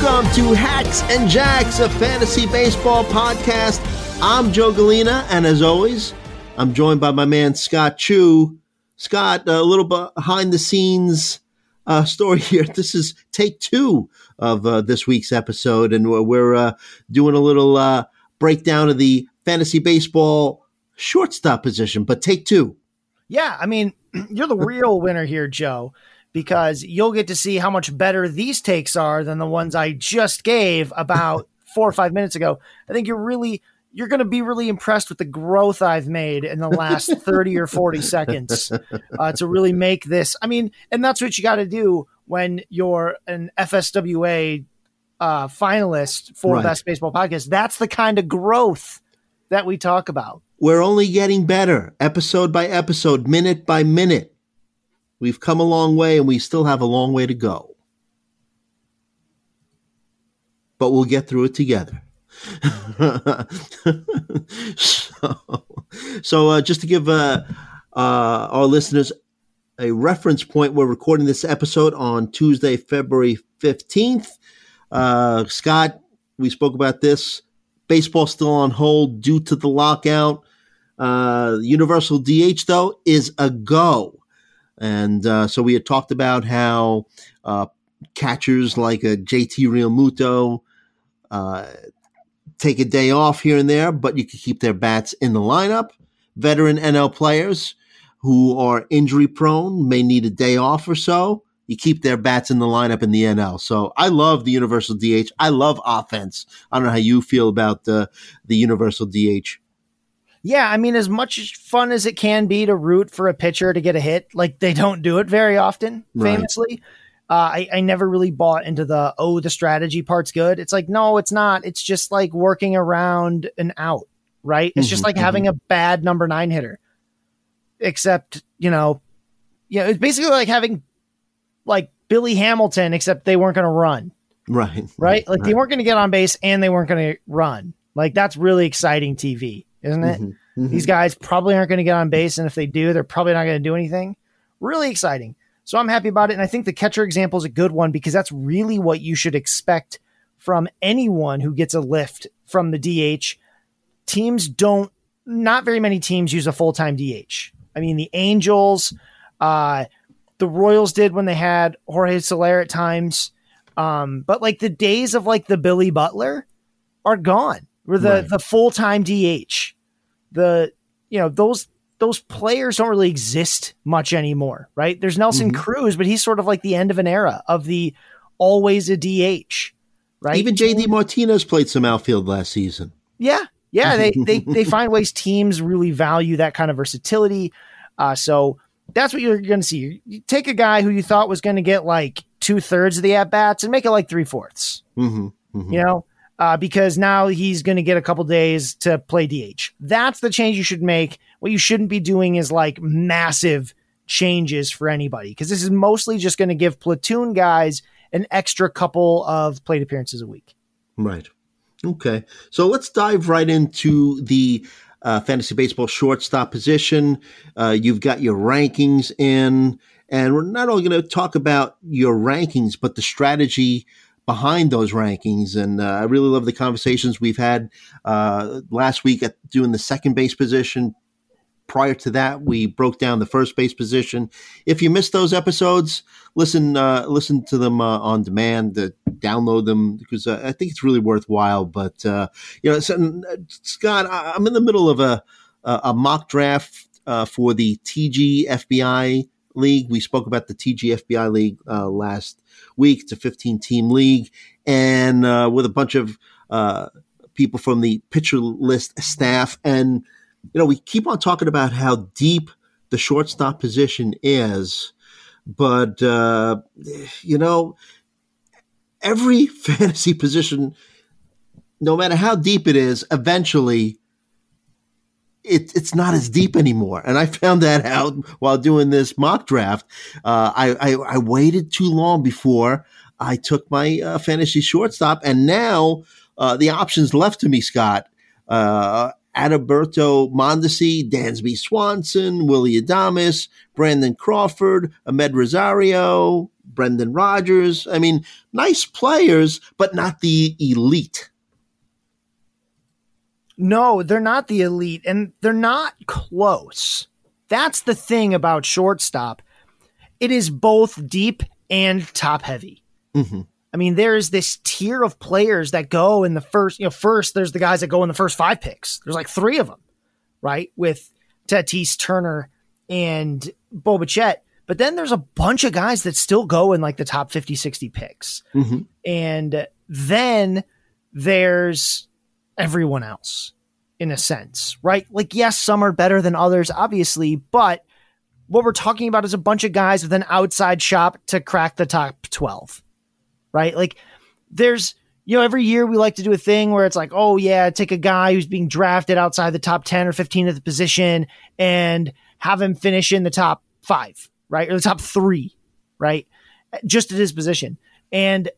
Welcome to Hacks and Jacks, a fantasy baseball podcast. I'm Joe Gallina, and as always, I'm joined by my man Scott Chu. Scott, a little behind the scenes uh, story here. This is take two of uh, this week's episode, and we're uh, doing a little uh, breakdown of the fantasy baseball shortstop position, but take two. Yeah, I mean, you're the real winner here, Joe, because you'll get to see how much better these takes are than the ones I just gave about four or five minutes ago. I think you're really you're going to be really impressed with the growth I've made in the last 30 or 40 seconds uh, to really make this. I mean, and that's what you got to do when you're an FSWA uh, finalist for right. Best Baseball Podcast. That's the kind of growth that we talk about. We're only getting better, episode by episode, minute by minute. We've come a long way and we still have a long way to go. But we'll get through it together. so, so uh, just to give uh, uh, our listeners a reference point, we're recording this episode on Tuesday, February 15th. Uh, Scott, we spoke about this. Baseball still on hold due to the lockout. Uh, Universal DH, though, is a go. And uh, so we had talked about how uh, catchers like a JT Realmuto uh, take a day off here and there, but you can keep their bats in the lineup. Veteran NL players who are injury prone may need a day off or so. You keep their bats in the lineup in the NL. So I love the universal DH. I love offense. I don't know how you feel about the the universal DH. Yeah, I mean, as much fun as it can be to root for a pitcher to get a hit, like they don't do it very often, famously. Right. Uh, I, I never really bought into the oh the strategy part's good. It's like no, it's not. It's just like working around an out, right? It's mm-hmm, just like mm-hmm. having a bad number nine hitter, except you know, yeah, it's basically like having like Billy Hamilton, except they weren't going to run, right? Right? Like right. they weren't going to get on base and they weren't going to run. Like that's really exciting TV, isn't it? Mm-hmm, mm-hmm. These guys probably aren't going to get on base, and if they do, they're probably not going to do anything. Really exciting. So I'm happy about it. And I think the catcher example is a good one because that's really what you should expect from anyone who gets a lift from the DH. Teams don't, not very many teams use a full time DH. I mean, the Angels, uh, the Royals did when they had Jorge Soler at times. Um, but like the days of like the Billy Butler are gone. Where the, right. the full time DH, the, you know, those those players don't really exist much anymore, right? There's Nelson mm-hmm. Cruz, but he's sort of like the end of an era of the always a DH, right? Even JD Martinez played some outfield last season. Yeah. Yeah. They, they, they find ways teams really value that kind of versatility. Uh, so that's what you're going to see. You take a guy who you thought was going to get like two thirds of the at bats and make it like three fourths, mm-hmm. mm-hmm. you know? Uh, because now he's going to get a couple days to play DH. That's the change you should make what you shouldn't be doing is like massive changes for anybody because this is mostly just going to give platoon guys an extra couple of plate appearances a week. Right. Okay. So let's dive right into the uh, fantasy baseball shortstop position. Uh, you've got your rankings in, and we're not only going to talk about your rankings, but the strategy behind those rankings. And uh, I really love the conversations we've had uh, last week at doing the second base position, Prior to that, we broke down the first base position. If you missed those episodes, listen uh, listen to them uh, on demand. Uh, download them because uh, I think it's really worthwhile. But you know, so, Scott, I, am in the middle of a a mock draft for the TG FBI league. We spoke about the TG FBI league last week. It's a 15 team league, and with a bunch of people from the pitcher list staff. And you know, we keep on talking about how deep the shortstop position is, but uh, you know, every fantasy position, no matter how deep it is, eventually it, it's not as deep anymore. And I found that out while doing this mock draft. Uh, I, I, I, waited too long before I took my uh, fantasy shortstop, and now uh, the options left to me, Scott, uh, Adalberto Mondesi, Dansby Swanson, Willy Adames, Brandon Crawford, Amed Rosario, Brendan Rodgers. I mean, nice players, but not the elite. No, they're not the elite, and they're not close. That's the thing about shortstop. It is both deep and top heavy. Mm-hmm. I mean, there's this tier of players that go in the first, you know, first there's the guys that go in the first five picks. There's like three of them, right? With Tatis, Turner, and Bo Bichette. But then there's a bunch of guys that still go in like the top 50, 60 picks. Mm-hmm. And then there's everyone else in a sense, right? Like, yes, some are better than others, obviously, but what we're talking about is a bunch of guys with an outside shop to crack the top 12 right? Like there's, you know, every year we like to do a thing where it's like, oh yeah, take a guy who's being drafted outside the top 10 or 15 of the position and have him finish in the top five, right? Or the top three, right? Just at his position. And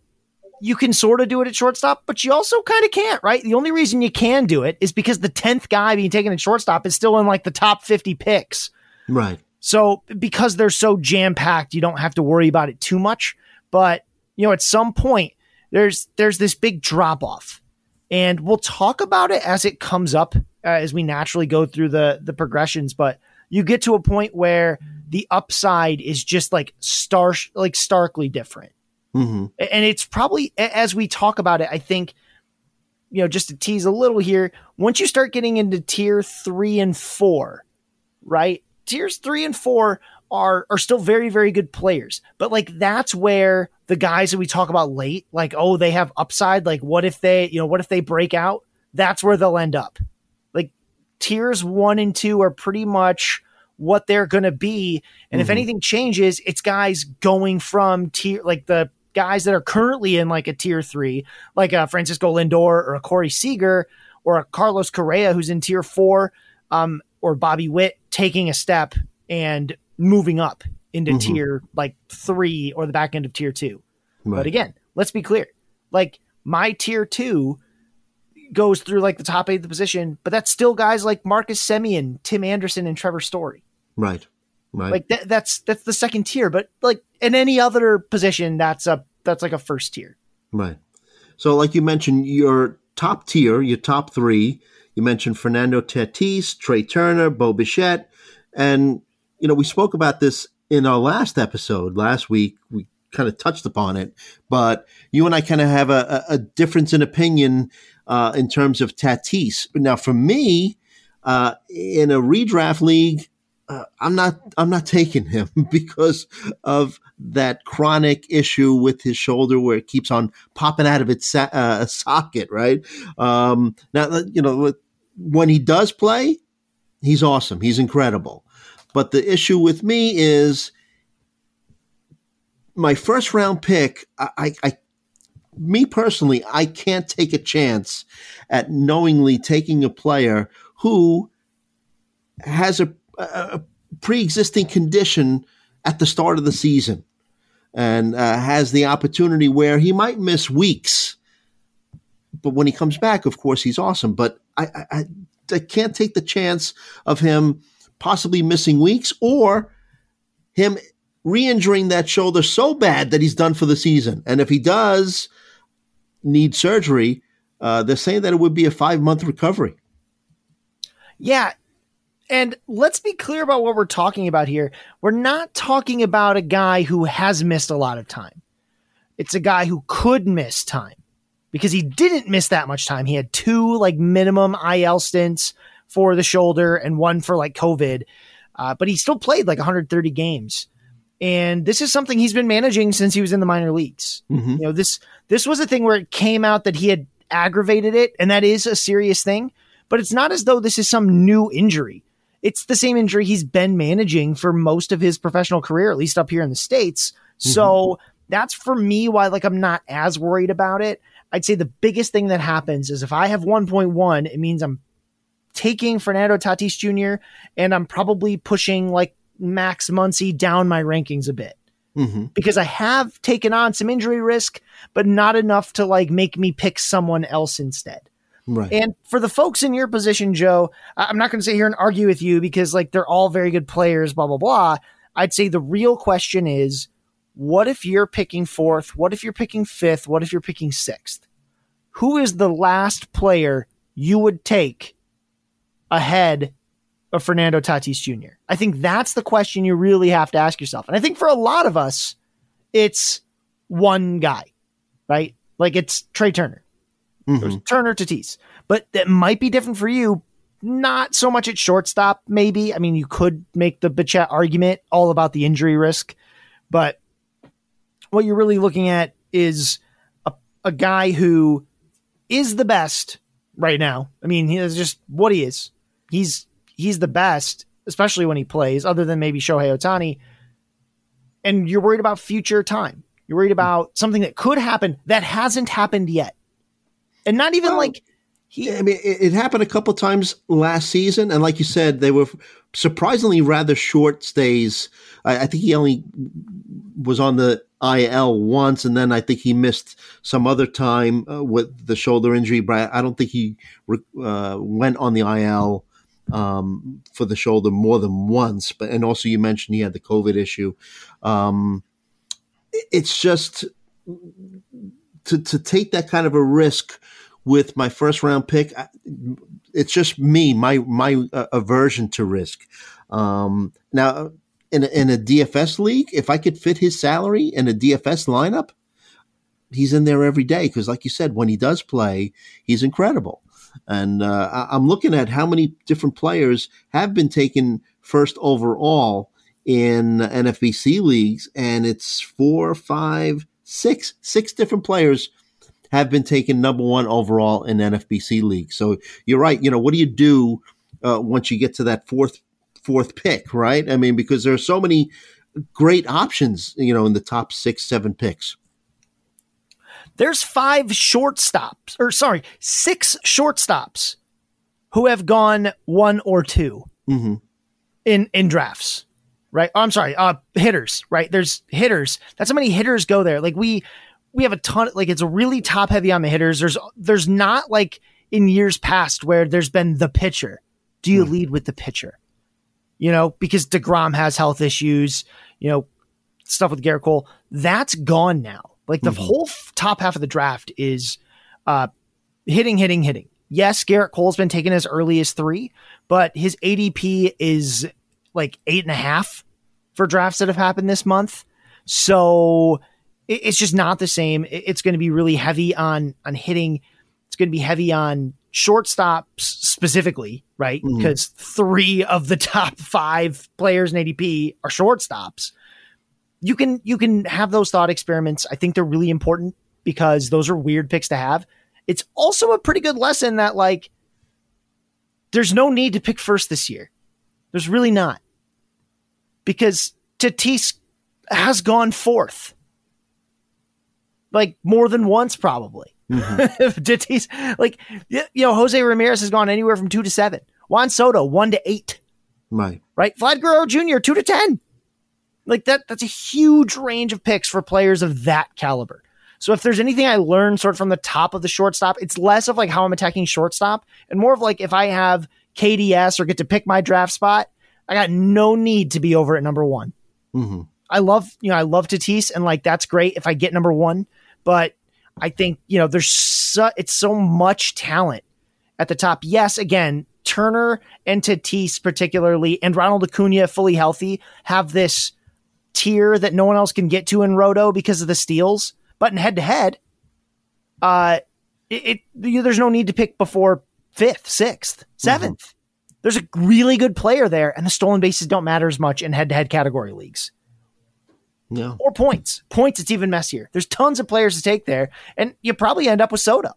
you can sort of do it at shortstop, but you also kind of can't, right? The only reason you can do it is because the 10th guy being taken at shortstop is still in like the top 50 picks. Right. So because they're so jam packed, you don't have to worry about it too much. But you know, at some point there's there's this big drop off, and we'll talk about it as it comes up uh, as we naturally go through the the progressions. But you get to a point where the upside is just like star like starkly different, mm-hmm. and it's probably as we talk about it. I think you know, just to tease a little here, once you start getting into tier three and four, right? Tiers three and four are are still very very good players but like that's where the guys that we talk about late like oh they have upside like what if they you know what if they break out that's where they'll end up like tiers 1 and 2 are pretty much what they're going to be and mm-hmm. if anything changes it's guys going from tier like the guys that are currently in like a tier 3 like a Francisco Lindor or a Corey Seager or a Carlos Correa who's in tier 4 um or Bobby Witt taking a step and moving up into mm-hmm. tier like three or the back end of tier two. Right. But again, let's be clear. Like my tier two goes through like the top eight of the position, but that's still guys like Marcus Semien, Tim Anderson, and Trevor Story. Right. Right. Like that, that's that's the second tier, but like in any other position, that's a that's like a first tier. Right. So, like you mentioned, your top tier, your top three. You mentioned Fernando Tatis, Trey Turner, Bo Bichette, and you know, we spoke about this in our last episode last week. We kind of touched upon it, but you and I kind of have a, a, difference in opinion uh, in terms of Tatis. Now, for me, uh, in a redraft league, uh, I'm not I'm not taking him because of that chronic issue with his shoulder where it keeps on popping out of its uh, socket. Right um, now, you know when he does play, he's awesome. He's incredible. But the issue with me is my first round pick. I, I, me personally, I can't take a chance at knowingly taking a player who has a, a pre-existing condition at the start of the season and uh, has the opportunity where he might miss weeks. But when he comes back, of course, he's awesome. But I, I, I can't take the chance of him possibly missing weeks or him re-injuring that shoulder so bad that he's done for the season. And if he does need surgery, uh, they're saying that it would be a five month recovery. Yeah. And let's be clear about what we're talking about here. We're not talking about a guy who has missed a lot of time. It's a guy who could miss time because he didn't miss that much time. He had two like minimum IL stints for the shoulder and one for like COVID. Uh, but he still played like 130 games. And this is something he's been managing since he was in the minor leagues. Mm-hmm. You know, this this was a thing where it came out that he had aggravated it, and that is a serious thing. But it's not as though this is some new injury. It's the same injury he's been managing for most of his professional career, at least up here in the States. Mm-hmm. So that's for me why like I'm not as worried about it. I'd say the biggest thing that happens is if I have 1.1, it means I'm taking Fernando Tatis Jr. and I'm probably pushing like Max Muncy down my rankings a bit. Mm-hmm. Because I have taken on some injury risk, but not enough to like make me pick someone else instead. Right. And for the folks in your position, Joe, I'm not going to sit here and argue with you because like they're all very good players, blah blah blah. I'd say the real question is, what if you're picking fourth? What if you're picking fifth? What if you're picking sixth? Who is the last player you would take ahead of Fernando Tatis Jr.? I think that's the question you really have to ask yourself. And I think for a lot of us, it's one guy, right? Like it's Trey Turner. Mm-hmm. Turner Tatis. But that might be different for you. Not so much at shortstop, maybe. I mean, you could make the Bichette argument all about the injury risk, but what you're really looking at is a, a guy who is the best right now. I mean, he is just what he is. He's he's the best, especially when he plays, other than maybe Shohei Ohtani. And you're worried about future time. You're worried about something that could happen that hasn't happened yet. And not even well, like he I mean it, it happened a couple times last season and like you said they were surprisingly rather short stays. I, I think he only was on the IL once, and then I think he missed some other time uh, with the shoulder injury. But I don't think he uh, went on the IL um, for the shoulder more than once. But and also you mentioned he had the COVID issue. Um, it's just to to take that kind of a risk with my first round pick. It's just me, my my uh, aversion to risk. Um, now in a, in a DFS league, if I could fit his salary in a DFS lineup, he's in there every day because, like you said, when he does play, he's incredible. And uh, I'm looking at how many different players have been taken first overall in NFBC leagues, and it's four, five, six, six different players have been taken number one overall in NFBC league. So you're right. You know, what do you do uh, once you get to that fourth fourth pick, right? I mean, because there are so many great options, you know, in the top six, seven picks. There's five shortstops, or sorry, six shortstops who have gone one or 2 mm-hmm. in in drafts, right? Oh, I'm sorry, uh, hitters, right? There's hitters. That's how many hitters go there. Like we we have a ton. Like it's really top heavy on the hitters. There's there's not like in years past where there's been the pitcher. Do you mm. lead with the pitcher? you know, because DeGrom has health issues, you know, stuff with Gerrit Cole. That's gone now. Like the mm-hmm. whole f- top half of the draft is uh, hitting, hitting, hitting. Yes, Gerrit Cole's been taken as early as three, but his ADP is like eight and a half for drafts that have happened this month. So it, it's just not the same. It, it's going to be really heavy on on hitting. It's going to be heavy on shortstops specifically, right? Mm-hmm. Because three of the top five players in ADP are shortstops. You can you can have those thought experiments. I think they're really important because those are weird picks to have. It's also a pretty good lesson that like there's no need to pick first this year. There's really not. Because Tatis has gone fourth. Like more than once probably. Mm-hmm. like you know, Jose Ramirez has gone anywhere from two to seven. Juan Soto one to eight. Right. Right. Vlad Guerrero Jr. two to ten. Like that. That's a huge range of picks for players of that caliber. So if there's anything I learned sort of from the top of the shortstop, it's less of like how I'm attacking shortstop and more of like if I have KDS or get to pick my draft spot, I got no need to be over at number one. Mm-hmm. I love, you know, I love Tatis and like that's great if I get number one, but I think, you know, there's so, it's so much talent at the top. Yes, again, Turner and Tatis particularly, and Ronald Acuna fully healthy have this tier that no one else can get to in Roto because of the steals. But in head to head, uh, it, it, there's no need to pick before fifth, sixth, 7th mm-hmm. There's a really good player there, and the stolen bases don't matter as much in head to head category leagues. No. Or points. Points, it's even messier. There's tons of players to take there, and you probably end up with Soto.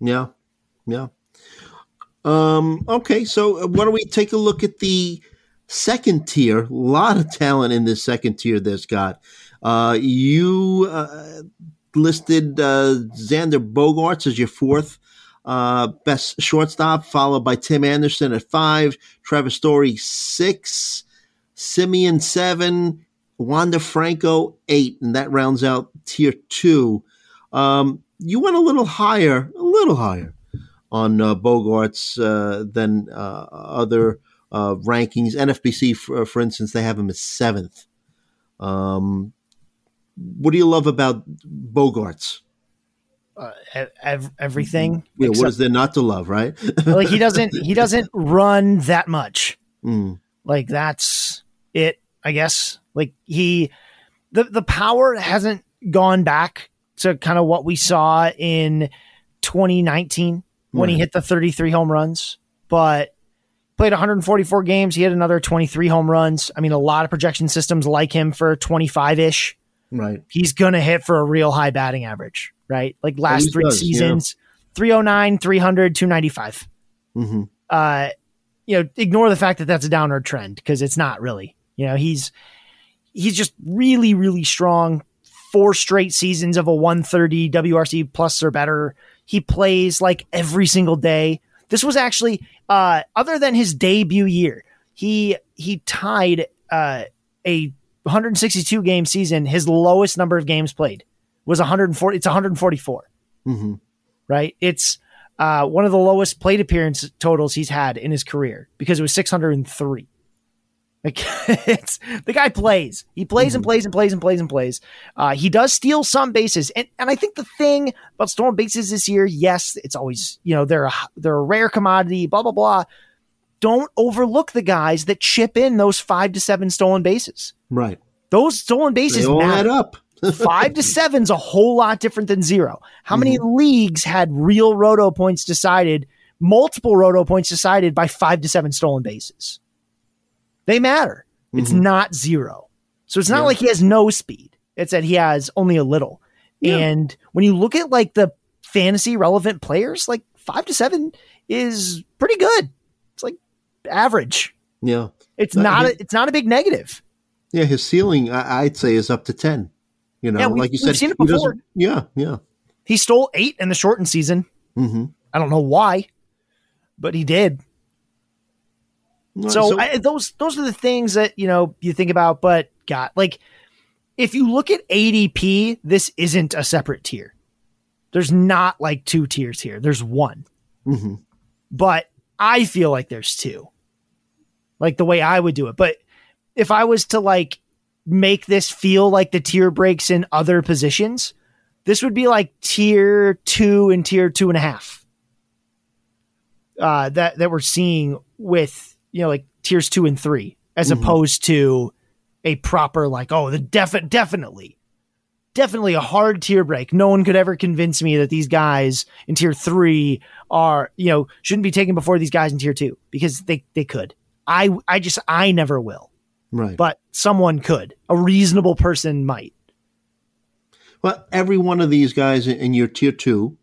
Yeah. Yeah. Um, okay, so uh, why don't we take a look at the second tier? A lot of talent in this second tier got. Uh, you uh, listed uh, Xander Bogaerts as your fourth uh, best shortstop, followed by Tim Anderson at five, Trevor Story six, Semien seven, Wander Franco, eight, and that rounds out tier two. Um, you went a little higher, a little higher on uh, Bogaerts uh, than uh, other uh, rankings. NFBC, for, for, instance, they have him as seventh. Um, what do you love about Bogaerts? Uh, ev- everything. Yeah, what is there not to love, right? like he doesn't he doesn't run that much. Mm. Like that's it, I guess. Like he the the power hasn't gone back to kind of what we saw in 2019 when he hit the 33 home runs, but played 144 games. He had another 23 home runs. I mean, a lot of projection systems like him for 25 ish. Right. He's going to hit for a real high batting average, right? Like last three does, seasons, yeah. 309, 300, 295. Mm-hmm. Uh, you know, ignore the fact that that's a downward trend because it's not really. You know, he's he's just really, really strong. Four straight seasons of a 130 WRC plus or better. He plays like every single day. This was actually, uh, other than his debut year, he he tied uh, a 162 game season, his lowest number of games played was 140. It's 144. Mm-hmm. Right. It's uh, one of the lowest plate appearance totals he's had in his career because it was 603. Like it's the guy plays. He plays mm-hmm. and plays and plays and plays and plays. Uh, he does steal some bases, and and I think the thing about stolen bases this year, yes, it's always you know they're a, they're a rare commodity. Blah blah blah don't overlook the guys that chip in those five to seven stolen bases. Right. Those stolen bases they all matter. add up. five to seven's a whole lot different than zero. How mm-hmm. many leagues had real roto points decided, multiple roto points decided by five to seven stolen bases? They matter. Mm-hmm. It's not zero. So it's not yeah. like he has no speed. It's that he has only a little. Yeah. And when you look at like the fantasy relevant players, like five to seven is pretty good It's like average. Yeah, it's not. He, a, it's not a big negative. Yeah, his ceiling, I, would say, is up to ten. You know, yeah, like you said, seen it before. Yeah, yeah. He stole eight in the shortened season. Mm-hmm. I don't know why, but he did. So, so I, those those are the things that you know you think about. But God, like if you look at ADP, this isn't a separate tier. There's not like two tiers here. There's one. Mm-hmm. But I feel like there's two like the way I would do it. But if I was to like make this feel like the tier breaks in other positions, this would be like tier two and tier two and a half. Uh, that that we're seeing with you know like tiers two and three, as mm-hmm. opposed to a proper like oh the defi- definitely definitely a hard tier break. No one could ever convince me that these guys in tier three are, you know, shouldn't be taken before these guys in tier two because they, they could. I I just I never will. Right. But someone could. A reasonable person might. Well, every one of these guys in your tier two,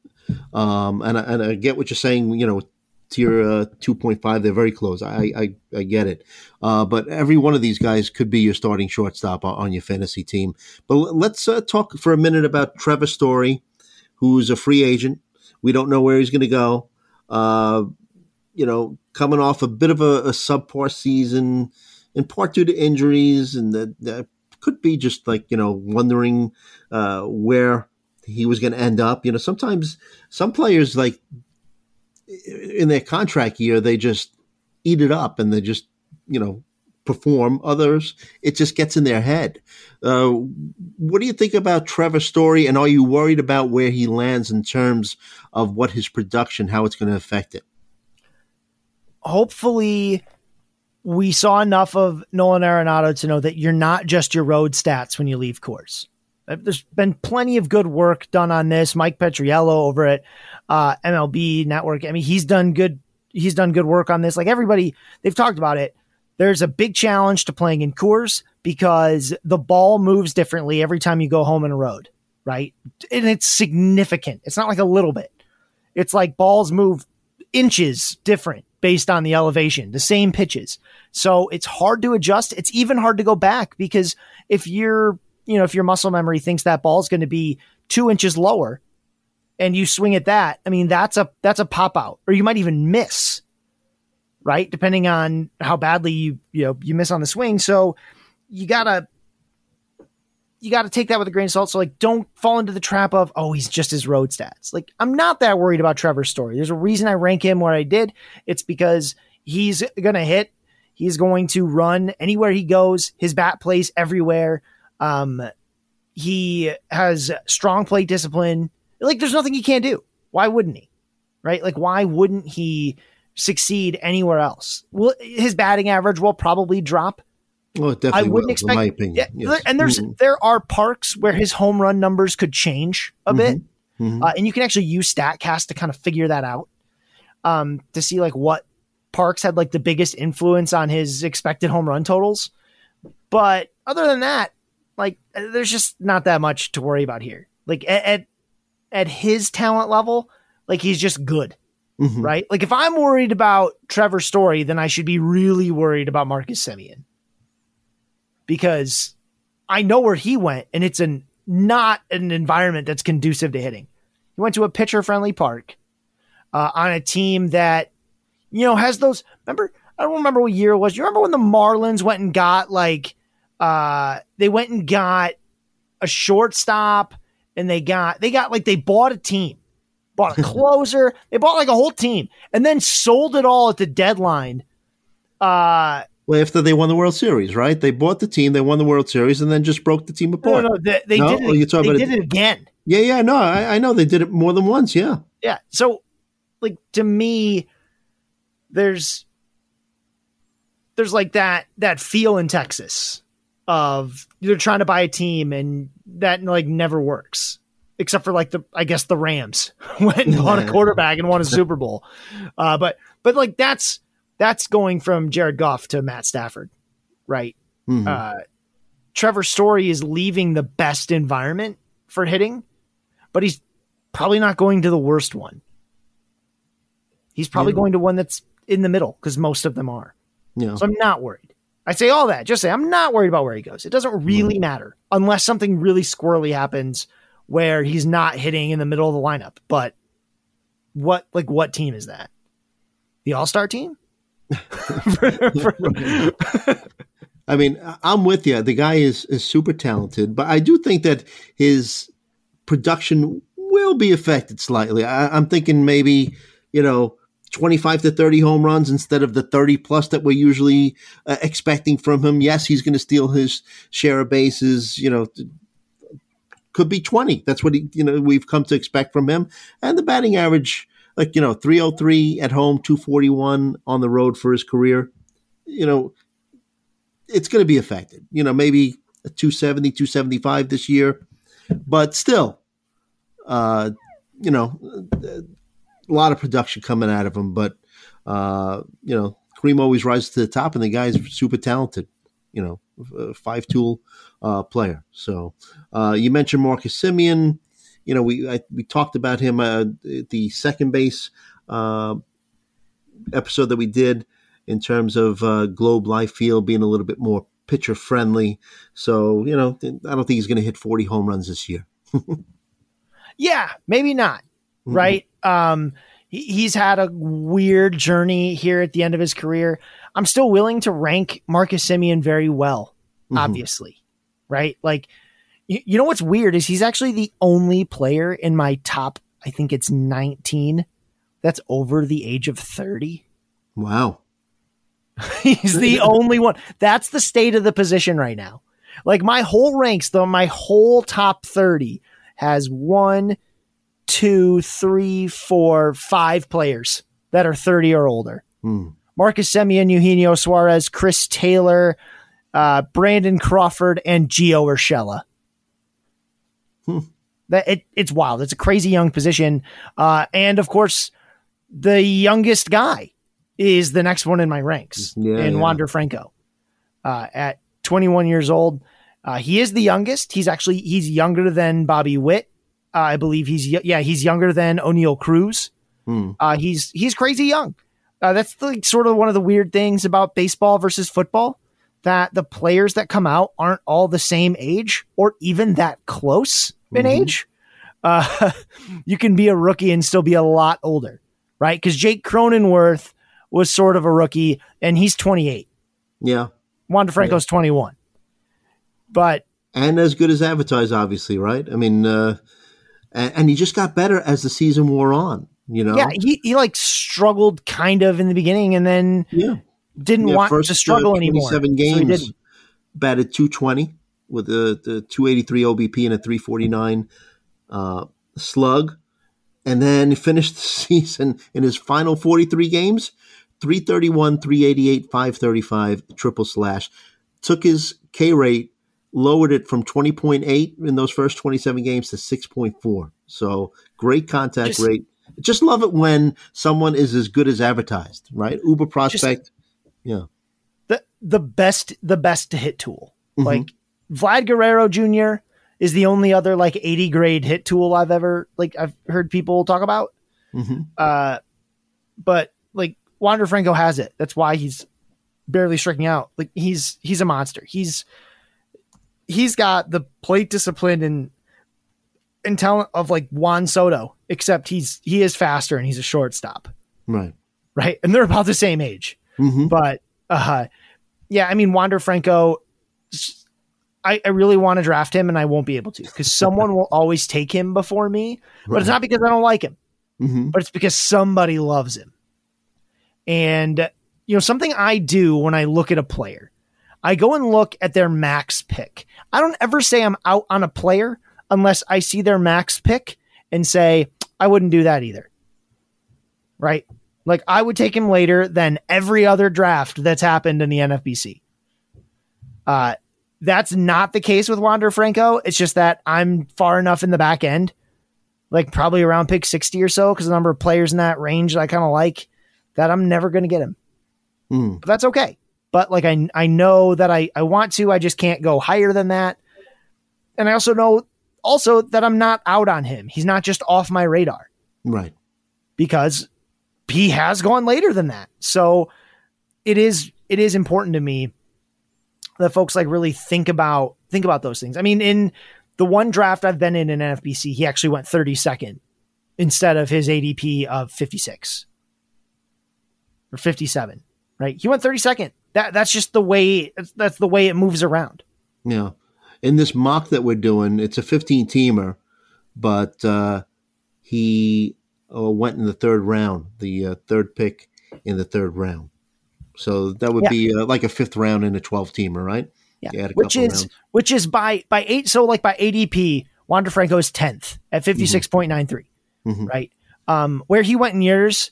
um, and I, and I get what you're saying. You know, tier uh, two point five, they're very close. I I, I get it. Uh, but every one of these guys could be your starting shortstop on, your fantasy team. But let's uh, talk for a minute about Trevor Story, who's a free agent. We don't know where he's going to go. Uh, you know, coming off a bit of a, a subpar season, in part due to injuries, and that, that could be just like you know wondering uh, where he was going to end up. You know, sometimes some players like in their contract year they just eat it up and they just you know perform. Others, it just gets in their head. Uh, what do you think about Trevor Story, and are you worried about where he lands in terms of what his production, how it's going to affect it? hopefully we saw enough of Nolan Arenado to know that you're not just your road stats when you leave Coors. Uh, there's been plenty of good work done on this. Mike Petriello over at uh, MLB Network. I mean, he's done good. He's done good work on this. Like everybody, they've talked about it. There's a big challenge to playing in Coors because the ball moves differently every time you go home in a road, right? And it's significant. It's not like a little bit. It's like balls move inches different based on the elevation, the same pitches. So it's hard to adjust. It's even hard to go back because if you're, you know, if your muscle memory thinks that ball is going to be two inches lower and you swing at that, I mean, that's a, that's a pop out or you might even miss, right? Depending on how badly you, you know, you miss on the swing. So you gotta, you got to take that with a grain of salt. So like, don't fall into the trap of oh, he's just his road stats. Like, I'm not that worried about Trevor's Story. There's a reason I rank him where I did. It's because he's gonna hit. He's going to run anywhere he goes. His bat plays everywhere. Um, he has strong plate discipline. Like, there's nothing he can't do. Why wouldn't he? Right? Like, why wouldn't he succeed anywhere else? Well, his batting average will probably drop well, it definitely I wouldn't will, expect. my opinion, yeah, yes. and there's mm-hmm. there are parks where his home run numbers could change a mm-hmm. bit, mm-hmm. Uh, and you can actually use Statcast to kind of figure that out, um, to see like what parks had like the biggest influence on his expected home run totals. But other than that, like there's just not that much to worry about here. Like at at, at his talent level, like he's just good. Mm-hmm. Right? Like if I'm worried about Trevor Story, then I should be really worried about Marcus Semien because I know where he went, and it's an not an environment that's conducive to hitting. He went to a pitcher friendly park uh, on a team that you know has those. Remember, I don't remember what year it was. You remember when the Marlins went and got like uh, they went and got a shortstop, and they got they got like they bought a team, bought a closer, they bought like a whole team, and then sold it all at the deadline. Uh, well, after they won the World Series, right? They bought the team, they won the World Series, and then just broke the team apart. No, no, they, they no? did it. You're talking they about did it, it again. Yeah, yeah, no, I, I, know they did it more than once. Yeah, yeah. So, like to me, there's there's like that that feel in Texas of you're trying to buy a team and that like never works except for like the I guess the Rams went and bought a quarterback and won a Super Bowl. Uh, but but like that's that's going from Jared Goff to Matt Stafford, right? Mm-hmm. Uh, Trevor Story is leaving the best environment for hitting, but he's probably not going to the worst one. He's probably yeah. going to one that's in the middle because most of them are. Yeah. So I'm not worried. I say all that, just say I'm not worried about where he goes. It doesn't hmm. really matter unless something really squirrely happens where he's not hitting in the middle of the lineup. But what like what team is that? The All Star team? I mean, I'm with you. The guy is, is super talented, but I do think that his production will be affected slightly. I, am thinking maybe, you know, 25 to 30 home runs instead of the 30 plus that we're usually uh, expecting from him. Yes, he's going to steal his share of bases, you know, could be 20. That's what he, you know, we've come to expect from him. And the batting average, like you know 303 at home 241 on the road for his career you know it's going to be affected you know maybe 270 275 this year but still uh you know a lot of production coming out of him but uh you know cream always rises to the top and the guy's super talented you know five tool uh player so uh you mentioned marcus Semien. you know, we I, we talked about him uh, the second base uh, episode that we did in terms of uh, Globe Life Field being a little bit more pitcher friendly. So you know, I don't think he's going to hit forty home runs this year. yeah, maybe not. Mm-hmm. Right. Um, he, he's had a weird journey here at the end of his career. I'm still willing to rank Marcus Semien very well. Mm-hmm. Obviously, right? Like you, you know what's weird is he's actually the only player in my top, I think it's 19, that's over the age of 30. Wow. he's the only one. That's the state of the position right now. Like my whole ranks, though, my whole top 30 has one, two, three, four, five players that are 30 or older. Hmm. Marcus Semien, Eugenio Suarez, Chris Taylor, uh, Brandon Crawford, and Gio Urshela. Hmm. That it, it's wild. It's a crazy young position. Uh, and of course, the youngest guy is the next one in my ranks yeah, in yeah. Wander Franco. Uh, at 21 years old, uh, he is the youngest. He's actually he's younger than Bobby Witt. Uh, I believe he's yeah he's younger than Oneil Cruz. Hmm. Uh, he's he's crazy young. Uh, that's like sort of one of the weird things about baseball versus football that the players that come out aren't all the same age or even that close in mm-hmm. age. Uh, you can be a rookie and still be a lot older, right? Because Jake Cronenworth was sort of a rookie and he's 28. Yeah. Wander Franco's yeah. 21. But and as good as advertised, obviously, right? I mean, uh, and, and he just got better as the season wore on. You know, yeah, he, he like struggled kind of in the beginning, and then yeah, didn't yeah, want first, to struggle uh, anymore. Seven So he games, didn't. batted 220 with a, the 283 OBP and a 349 uh, slug, and then he finished the season in his final 43 games, 331, 388, 535, triple slash. Took his K rate, lowered it from 20.8 in those first 27 games to 6.4. So great contact Just- rate. Just love it when someone is as good as advertised, right? Uber prospect. yeah. the the best the best to hit tool. Mhm. Like Vlad Guerrero Jr. is the only other like 80 grade hit tool I've ever like I've heard people talk about. hmm Uh but like Wander Franco has it. That's why he's barely striking out. Like he's he's a monster. He's he's got the plate discipline and and talent of like Juan Soto, except he's he is faster and he's a shortstop, Right. right? And they're about the same age. hmm But uh yeah, I mean Wander Franco I, I really want to draft him and I won't be able to because someone will always take him before me. But it's not because I don't like him, hmm but it's because somebody loves him. And you know, something I do when I look at a player, I go and look at their max pick. I don't ever say I'm out on a player unless I see their max pick and say, I wouldn't do that either. Right? Like I would take him later than every other draft that's happened in the NFBC. Uh, that's not the case with Wander Franco. It's just that I'm far enough in the back end, like probably around pick 60 or so, because the number of players in that range that I kind of like, that I'm never going to get him. Mm. But that's okay. But like I I know that I I want to, I just can't go higher than that. And I also know also that I'm not out on him. He's not just off my radar Right. because he has gone later than that. So it is it is important to me that folks like really think about think about those things. I mean, in the one draft I've been in in NFBC, he actually went 32nd instead of his ADP of 56 or 57. Right? He went 32nd. That that's just the way that's the way it moves around. Yeah. In this mock that we're doing, it's a 15 teamer, but uh, he uh, went in the third round, the uh, third pick in the third round. So that would Yeah. be uh, like a fifth round in a 12 teamer, right? Yeah, which is rounds. which is by by eight. So like by ADP, Wander Franco is tenth at fifty six point nine three, Mhm. right? Um, where he went in years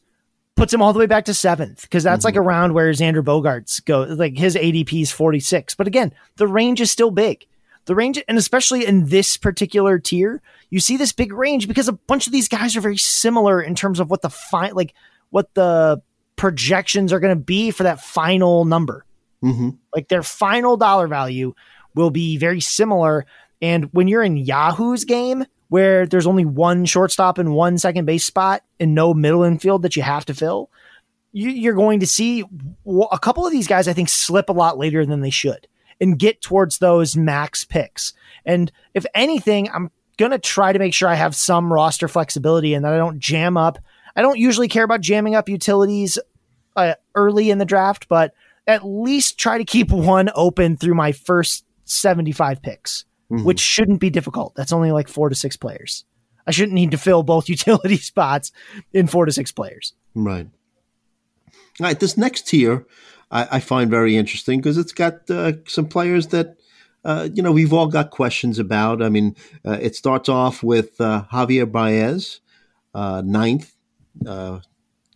puts him all the way back to seventh because that's like a round where Xander Bogaerts go. Like his ADP is forty six, but again, the range is still big. The range, and especially in this particular tier, you see this big range because a bunch of these guys are very similar in terms of what the fine, like what the projections are going to be for that final number hmm like their final dollar value will be very similar. And when you're in Yahoo's game, where there's only one shortstop and one second base spot and no middle infield that you have to fill, you, you're going to see a couple of these guys, I think, slip a lot later than they should and get towards those max picks. And if anything, I'm going to try to make sure I have some roster flexibility and that I don't jam up. I don't usually care about jamming up utilities uh, early in the draft, but at least try to keep one open through my first 75 picks, Mhm. which shouldn't be difficult. That's only like four to six players. I shouldn't need to fill both utility spots in four to six players. Right. All right. This next tier I, I find very interesting because it's got uh, some players that, uh, you know, we've all got questions about. I mean, uh, it starts off with uh, Javier Baez, uh, ninth, uh,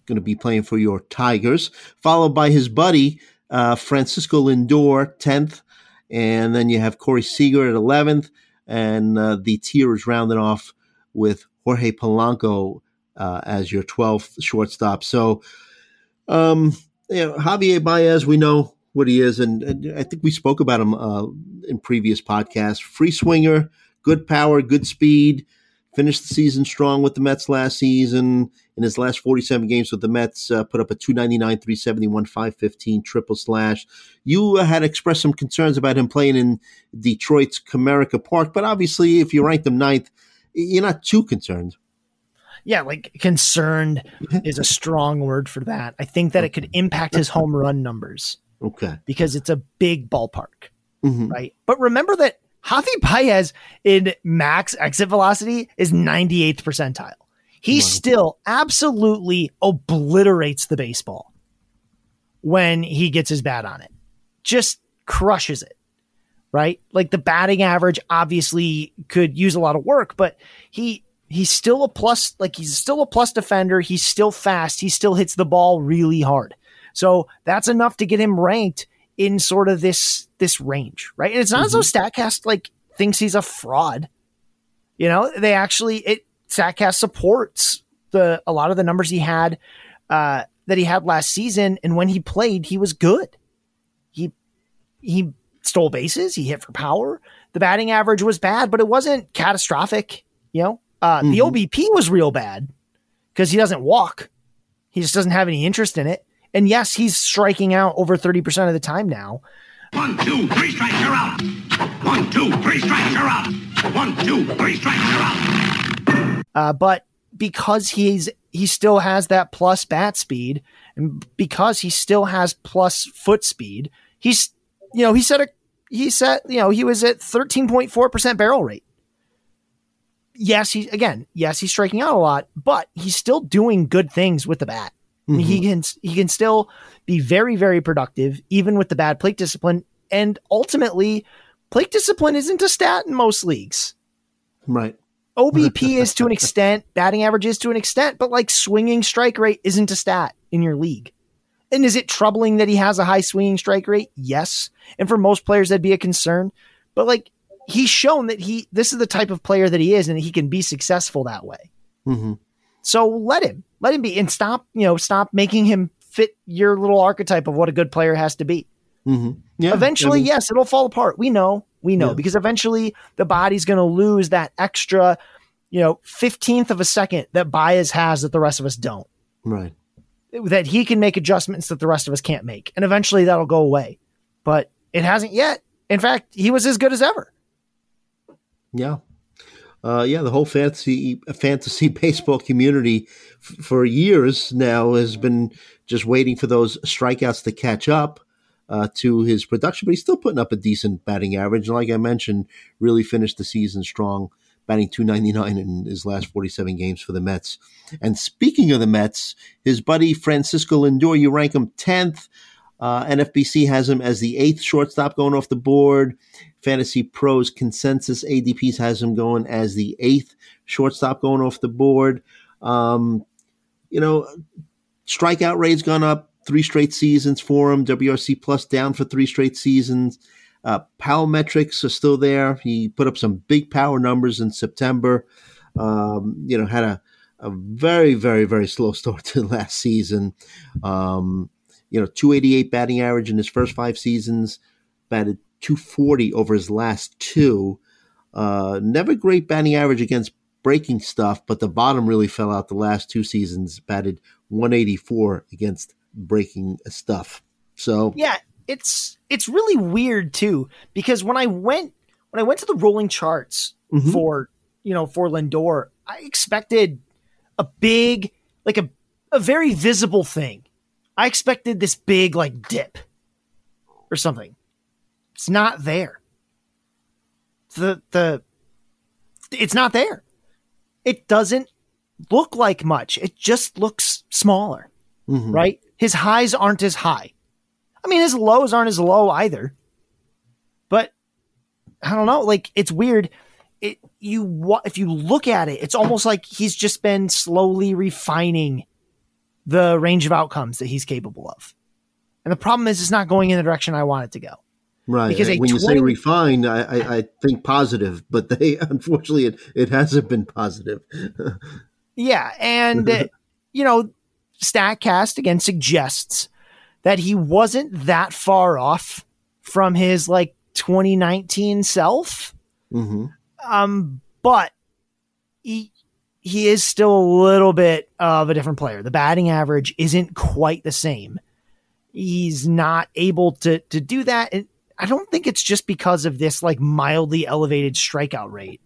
going to be playing for your Tigers, followed by his buddy, uh, Francisco Lindor, 10th. And then you have Corey Seager at 11th. And uh, the tier is rounded off with Jorge Polanco uh, as your 12th shortstop. So, um, you know, Javier Baez, we know what he is, and, and I think we spoke about him uh, in previous podcasts. Free swinger, good power, good speed. Finished the season strong with the Mets last season. In his last 47 games with the Mets, uh, put up a 299, 371, 515 triple slash. You uh, had expressed some concerns about him playing in Detroit's Comerica Park, but obviously, if you rank him ninth, you're not too concerned. Yeah, like concerned is a strong word for that. I think that it could impact his home run numbers Okay. because it's a big ballpark, Mhm. right? But remember that Javi Baez in max exit velocity is 98th percentile. He still absolutely obliterates the baseball when he gets his bat on it. Just crushes it. Right? Like the batting average obviously could use a lot of work, but he he's still a plus like he's still a plus defender, he's still fast, he still hits the ball really hard. So that's enough to get him ranked in sort of this this range, right? And it's not mm-hmm. as though mm-hmm. Statcast like thinks he's a fraud. You know, they actually it Statcast supports the a lot of the numbers he had uh, that he had last season, and when he played, he was good. He he stole bases, he hit for power. The batting average was bad, but it wasn't catastrophic. You know, uh, mm-hmm. the OBP was real bad because he doesn't walk. He just doesn't have any interest in it. And yes, he's striking out over 30% of the time now. One, two, three strikes, you're out. One, two, three strikes, you're out. One, two, three strikes, you're out. Uh, but because he's he still has that plus bat speed, and because he still has plus foot speed, he's you know he said a he said you know he was at thirteen point four percent barrel rate. Yes, he again yes he's striking out a lot, but he's still doing good things with the bat. Mm-hmm. He can he can still be very very productive even with the bad plate discipline and ultimately plate discipline isn't a stat in most leagues. Right. OBP is to an extent, batting average is to an extent, but like swinging strike rate isn't a stat in your league. And is it troubling that he has a high swinging strike rate? Yes. And for most players that'd be a concern. But like he's shown that he this is the type of player that he is and he can be successful that way. Mm-hmm. So let him. Let him be and stop, you know, stop making him fit your little archetype of what a good player has to be. Mm-hmm. Yeah, eventually, I mean, yes, it'll fall apart. We know, we know, yeah. because eventually the body's going to lose that extra, you know, 15th of a second that Baez has that the rest of us don't. Right. That he can make adjustments that the rest of us can't make. And eventually that'll go away. But it hasn't yet. In fact, he was as good as ever. Yeah uh, yeah, the whole fantasy fantasy baseball community f- for years now has been just waiting for those strikeouts to catch up uh, to his production, but he's still putting up a decent batting average. And like I mentioned, really finished the season strong, batting 299 in his last 47 games for the Mets. And speaking of the Mets, his buddy Francisco Lindor, you rank him 10th. Uh, NFBC has him as the eighth shortstop going off the board. Fantasy Pros consensus ADPs has him going as the eighth shortstop going off the board. Um, you know, strikeout rate's gone up three straight seasons for him. WRC plus down for three straight seasons. Uh, power metrics are still there. He put up some big power numbers in September. Um, you know, had a, a very, very, very slow start to last season. Um, you know, 288 batting average in his first five seasons, batted 240 over his last two. Uh, never great batting average against breaking stuff, but the bottom really fell out the last two seasons, batted 184 against breaking stuff. So yeah, it's it's really weird too because when I went when I went to the rolling charts mm-hmm. for you know for Lindor, I expected a big like a a very visible thing. I expected this big like dip or something. It's not there. The the it's not there. It doesn't look like much. It just looks smaller. Mm-hmm. Right? His highs aren't as high. I mean, his lows aren't as low either. But I don't know, like it's weird. It you if you look at it, it's almost like he's just been slowly refining the range of outcomes that he's capable of. And the problem is, it's not going in the direction I want it to go. Right. Because when 20- you say refined, I, I, I, think positive, but they unfortunately it, it hasn't been positive. yeah, and uh, you know, Statcast again suggests that he wasn't that far off from his like 2019 self. Mm-hmm. Um, but he he is still a little bit of a different player. The batting average isn't quite the same. He's not able to to do that. And I don't think it's just because of this like mildly elevated strikeout rate.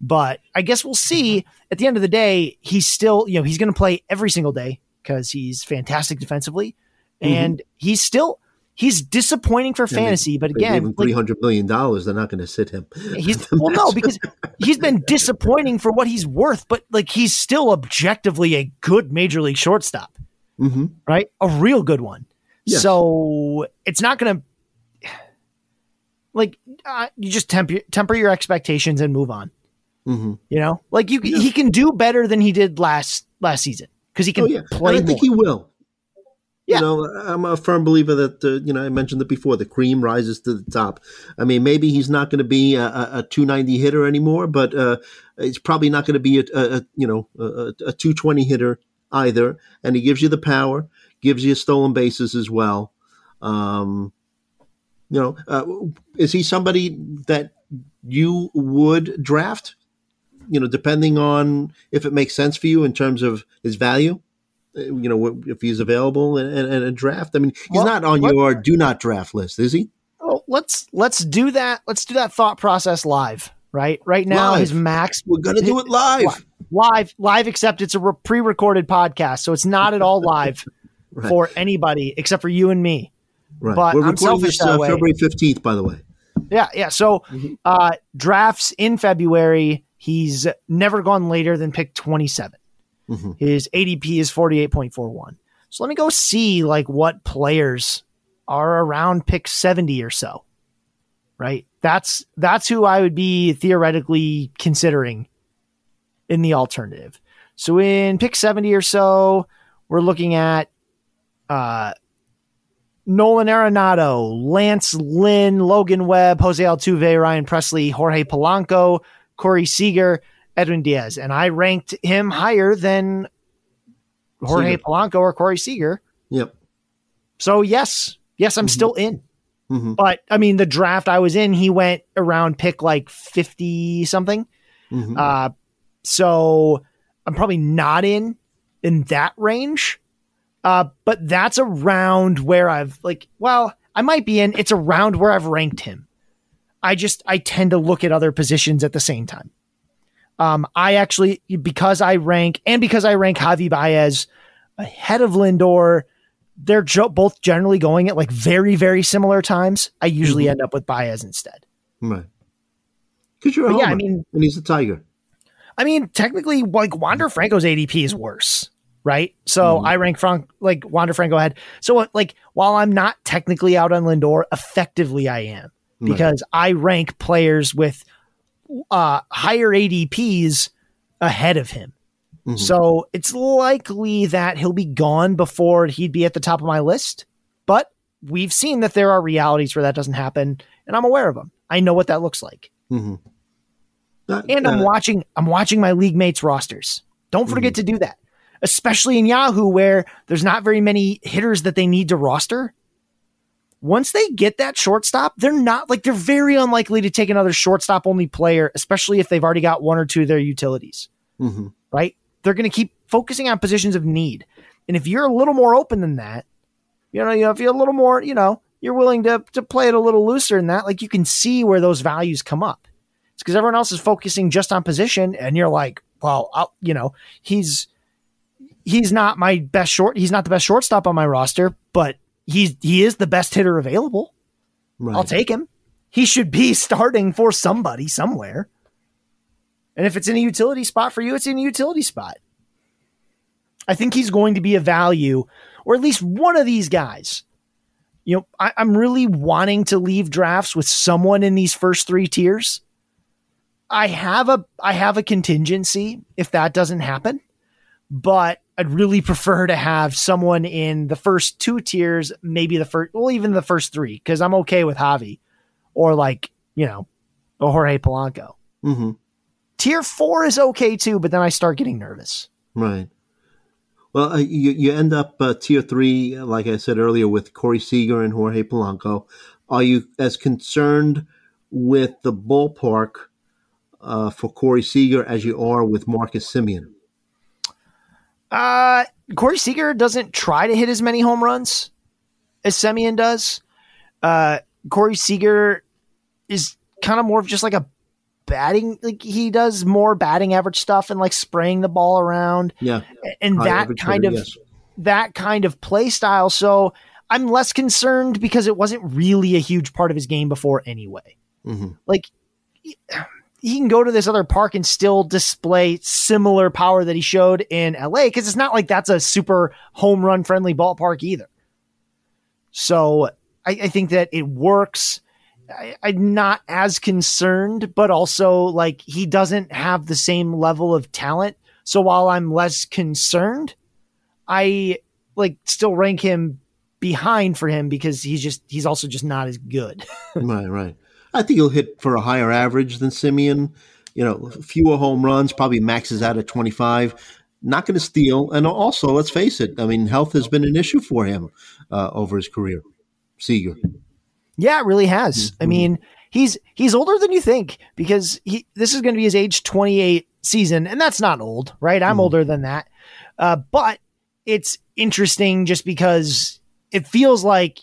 But I guess we'll see. At the end of the day, he's still, you know, he's going to play every single day because he's fantastic defensively. Mm-hmm. And he's still he's disappointing for fantasy. But again, three hundred million dollars, they're not going to sit him. He's well, no, because he's been disappointing for what he's worth. But like, he's still objectively a good major league shortstop, mm-hmm. right? A real good one. Yes. So it's not going to like uh, you just temper temper your expectations and move on. Mm-hmm. You know, like you, yeah. he can do better than he did last last season because he can oh, yeah. play. And I think he will. Yeah. You know, I'm a firm believer that uh, you know I mentioned it before. The cream rises to the top. I mean, maybe he's not going to be a, a, 290 hitter anymore, but uh, it's probably not going to be a, a, you know a, a 220 hitter either. And he gives you the power, gives you a stolen bases as well. Um, you know, uh, is he somebody that you would draft? You know, depending on if it makes sense for you in terms of his value you know, if he's available and, and a draft. I mean, he's well, not on what, your do not draft list, is he? Well, let's let's do that. Let's do that thought process live. Right, right now live. his max. We're gonna do it live, live, live. Except it's a re- pre-recorded podcast, so it's not at all live right. for anybody except for you and me. Right. But We're I'm recording this uh, February fifteenth, by the way. Yeah, yeah. So mm-hmm. uh, drafts in February. He's never gone later than pick twenty seven. Mm-hmm. His ADP is 48.41. So let me go see like what players are around pick 70 or so. Right? That's that's who I would be theoretically considering in the alternative. So in pick 70 or so, we're looking at uh Nolan Arenado, Lance Lynn, Logan Webb, Jose Altuve, Ryan Pressly, Jorge Polanco, Corey Seager, Edwin Diaz, and I ranked him higher than Jorge Seager. Polanco or Corey Seager. Yep. So yes, yes, I'm mm-hmm. still in. Mm-hmm. But I mean, the draft I was in, he went around pick like fifty something. Mm-hmm. Uh, so I'm probably not in in that range. Uh, but that's around where I've like, well, I might be in. It's around where I've ranked him. I just I tend to look at other positions at the same time. Um, I actually, because I rank and because I rank Javi Baez ahead of Lindor, they're jo- both generally going at like very, very similar times. I usually mm-hmm. end up with Baez instead. Right. Because you're a yeah, I mean, and he's a Tiger. I mean, technically, like Wander Franco's ADP is worse, right? So mm-hmm. I rank Frank like Wander Franco ahead. So like, while I'm not technically out on Lindor, effectively I am because right. I rank players with uh, higher ADPs ahead of him. Mm-hmm. So it's likely that he'll be gone before he'd be at the top of my list. But we've seen that there are realities where that doesn't happen, and I'm aware of them. I know what that looks like. Mm-hmm. Not, and I'm uh, watching. I'm watching my league mates rosters. Don't forget mm-hmm. to do that, especially in Yahoo, where there's not very many hitters that they need to roster once they get that shortstop, they're not like they're very unlikely to take another shortstop only player, especially if they've already got one or two of their utilities. Mm-hmm. Right? They're going to keep focusing on positions of need. And if you're a little more open than that, you know, you know, if you're a little more, you know, you're willing to to play it a little looser than that, like you can see where those values come up. It's because everyone else is focusing just on position, and you're like, well, I'll, you know, he's he's not my best short. He's not the best shortstop on my roster, but he's he is the best hitter available. Right. I'll take him. He should be starting for somebody somewhere. And if it's in a utility spot for you, it's in a utility spot. I think he's going to be a value, or at least one of these guys. You know, I, I'm really wanting to leave drafts with someone in these first three tiers. I have a I have a contingency if that doesn't happen, but I'd really prefer to have someone in the first two tiers, maybe the first, well, even the first three, because I'm okay with Javi or like, you know, a Jorge Polanco. Mm-hmm. Tier four is okay too, but then I start getting nervous. Right. Well, uh, you, you end up uh, tier three, like I said earlier, with Corey Seager and Jorge Polanco. Are you as concerned with the ballpark uh, for Corey Seager as you are with Marcus Semien? Uh, Corey Seager doesn't try to hit as many home runs as Semien does. Uh, Corey Seager is kind of more of just like a batting, like he does more batting average stuff and like spraying the ball around. Yeah. And High that kind of, yes. that kind of play style. So I'm less concerned because it wasn't really a huge part of his game before anyway. Mm-hmm. Like he, can go to this other park and still display similar power that he showed in LA because it's not like that's a super home run friendly ballpark either. So I, I think that it works. I, I'm not as concerned, but also like he doesn't have the same level of talent. So while I'm less concerned, I like still rank him behind for him because he's just he's also just not as good. right, right. I think he'll hit for a higher average than Semien. You know, fewer home runs, probably maxes out at 25. Not going to steal. And also, let's face it, I mean, health has been an issue for him uh, over his career. Seager. Yeah, it really has. Mm-hmm. I mean, he's he's older than you think because he this is going to be his age 28 season, and that's not old, right? I'm mm-hmm. older than that. Uh, but it's interesting just because it feels like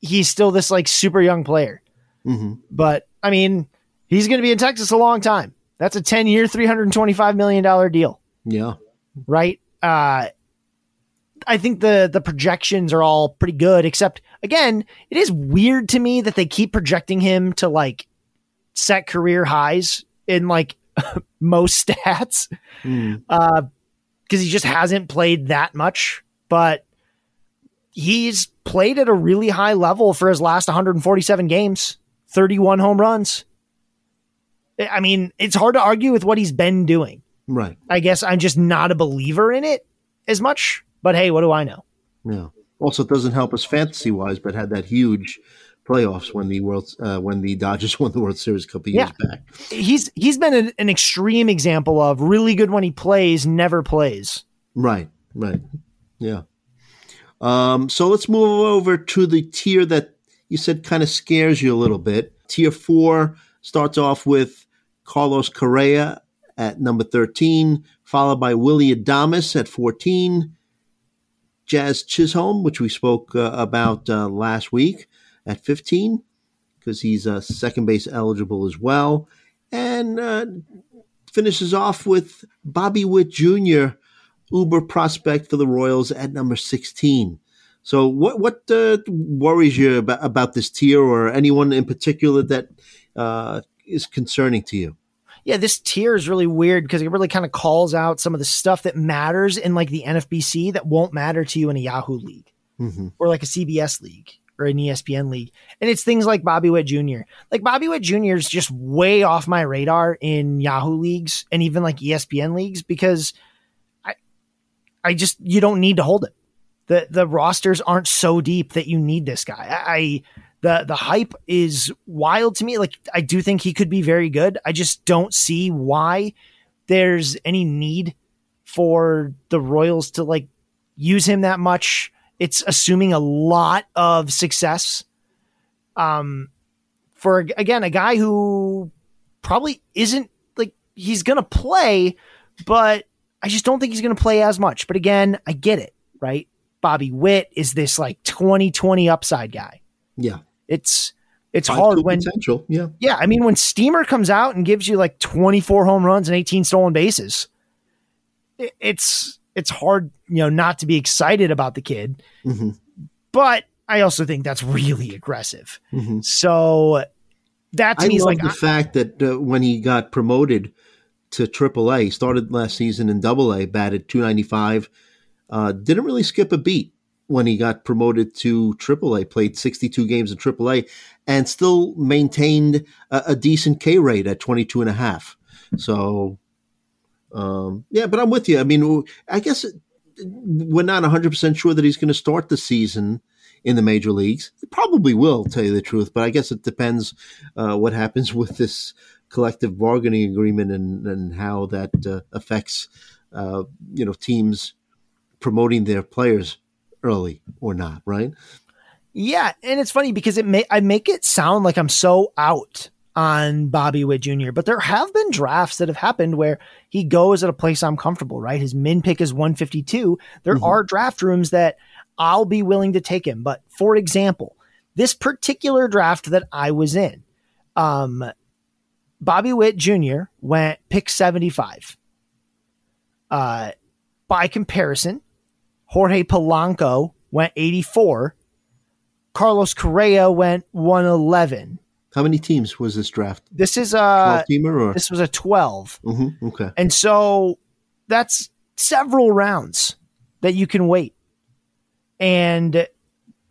he's still this like super young player. Mm-hmm. But I mean, he's going to be in Texas a long time. That's a 10 year, $325 million deal. Yeah. Right. Uh, I think the the projections are all pretty good, except again, it is weird to me that they keep projecting him to like set career highs in like most stats. Mm. Uh, because he just hasn't played that much, but he's played at a really high level for his last 147 games, 31 home runs. I mean, it's hard to argue with what he's been doing. Right. I guess I'm just not a believer in it as much, but hey, what do I know? Yeah. Also, it doesn't help us fantasy wise, but had that huge playoffs when the world uh, when the Dodgers won the World Series a couple years yeah. back. He's he's been an, an, extreme example of really good when he plays, never plays. Right, right, yeah. Um, so let's move over to the tier that you said kind of scares you a little bit. Tier four starts off with Carlos Correa at number 13, followed by Willy Adames at 14, Jazz Chisholm, which we spoke uh, about uh, last week, at 15 because he's uh, second base eligible as well. And uh, finishes off with Bobby Witt Jr., Uber prospect for the Royals at number 16. So, what what uh, worries you about, about this tier, or anyone in particular that uh, is concerning to you? Yeah, this tier is really weird because it really kind of calls out some of the stuff that matters in like the NFBC that won't matter to you in a Yahoo league mm-hmm. or like a CBS league or an ESPN league. And it's things like Bobby Witt Jr. Like Bobby Witt Jr. is just way off my radar in Yahoo leagues and even like ESPN leagues because I I just you don't need to hold it. The the rosters aren't so deep that you need this guy. I, the the hype is wild to me. Like I do think he could be very good. I just don't see why there's any need for the Royals to like use him that much it's assuming a lot of success. Um, for again, a guy who probably isn't like he's going to play, but I just don't think he's going to play as much. But again, I get it, right? Bobby Witt is this like 2020 upside guy. Yeah. It's it's hard when potential. Yeah. Yeah, I mean when Steamer comes out and gives you like 24 home runs and 18 stolen bases, it's it's hard, you know, not to be excited about the kid. Mm-hmm. But I also think that's really aggressive. Mm-hmm. So that to I me is like the I, fact that uh, when he got promoted to AAA, he started last season in Double A, batted 295, uh, didn't really skip a beat when he got promoted to AAA, played 62 games in AAA, and still maintained a, a decent K rate at 22 and a half. So um, yeah, but I'm with you. I mean, I guess we're not 100% sure that he's going to start the season in the major leagues. He probably will, tell you the truth, but I guess it depends uh, what happens with this collective bargaining agreement and, and how that uh, affects, uh, you know, teams promoting their players early or not, right? Yeah, and it's funny because it may I make it sound like I'm so out on Bobby Witt Jr., but there have been drafts that have happened where he goes at a place I'm comfortable, right? His min pick is 152. There mm-hmm. are draft rooms that I'll be willing to take him. But for example, this particular draft that I was in, um, Bobby Witt Jr. went pick 75. Uh, by comparison, Jorge Polanco went 84 Carlos Correa went 111. How many teams was this draft? This is a teamer or this was a 12. mm-hmm. okay. And so that's several rounds that you can wait. And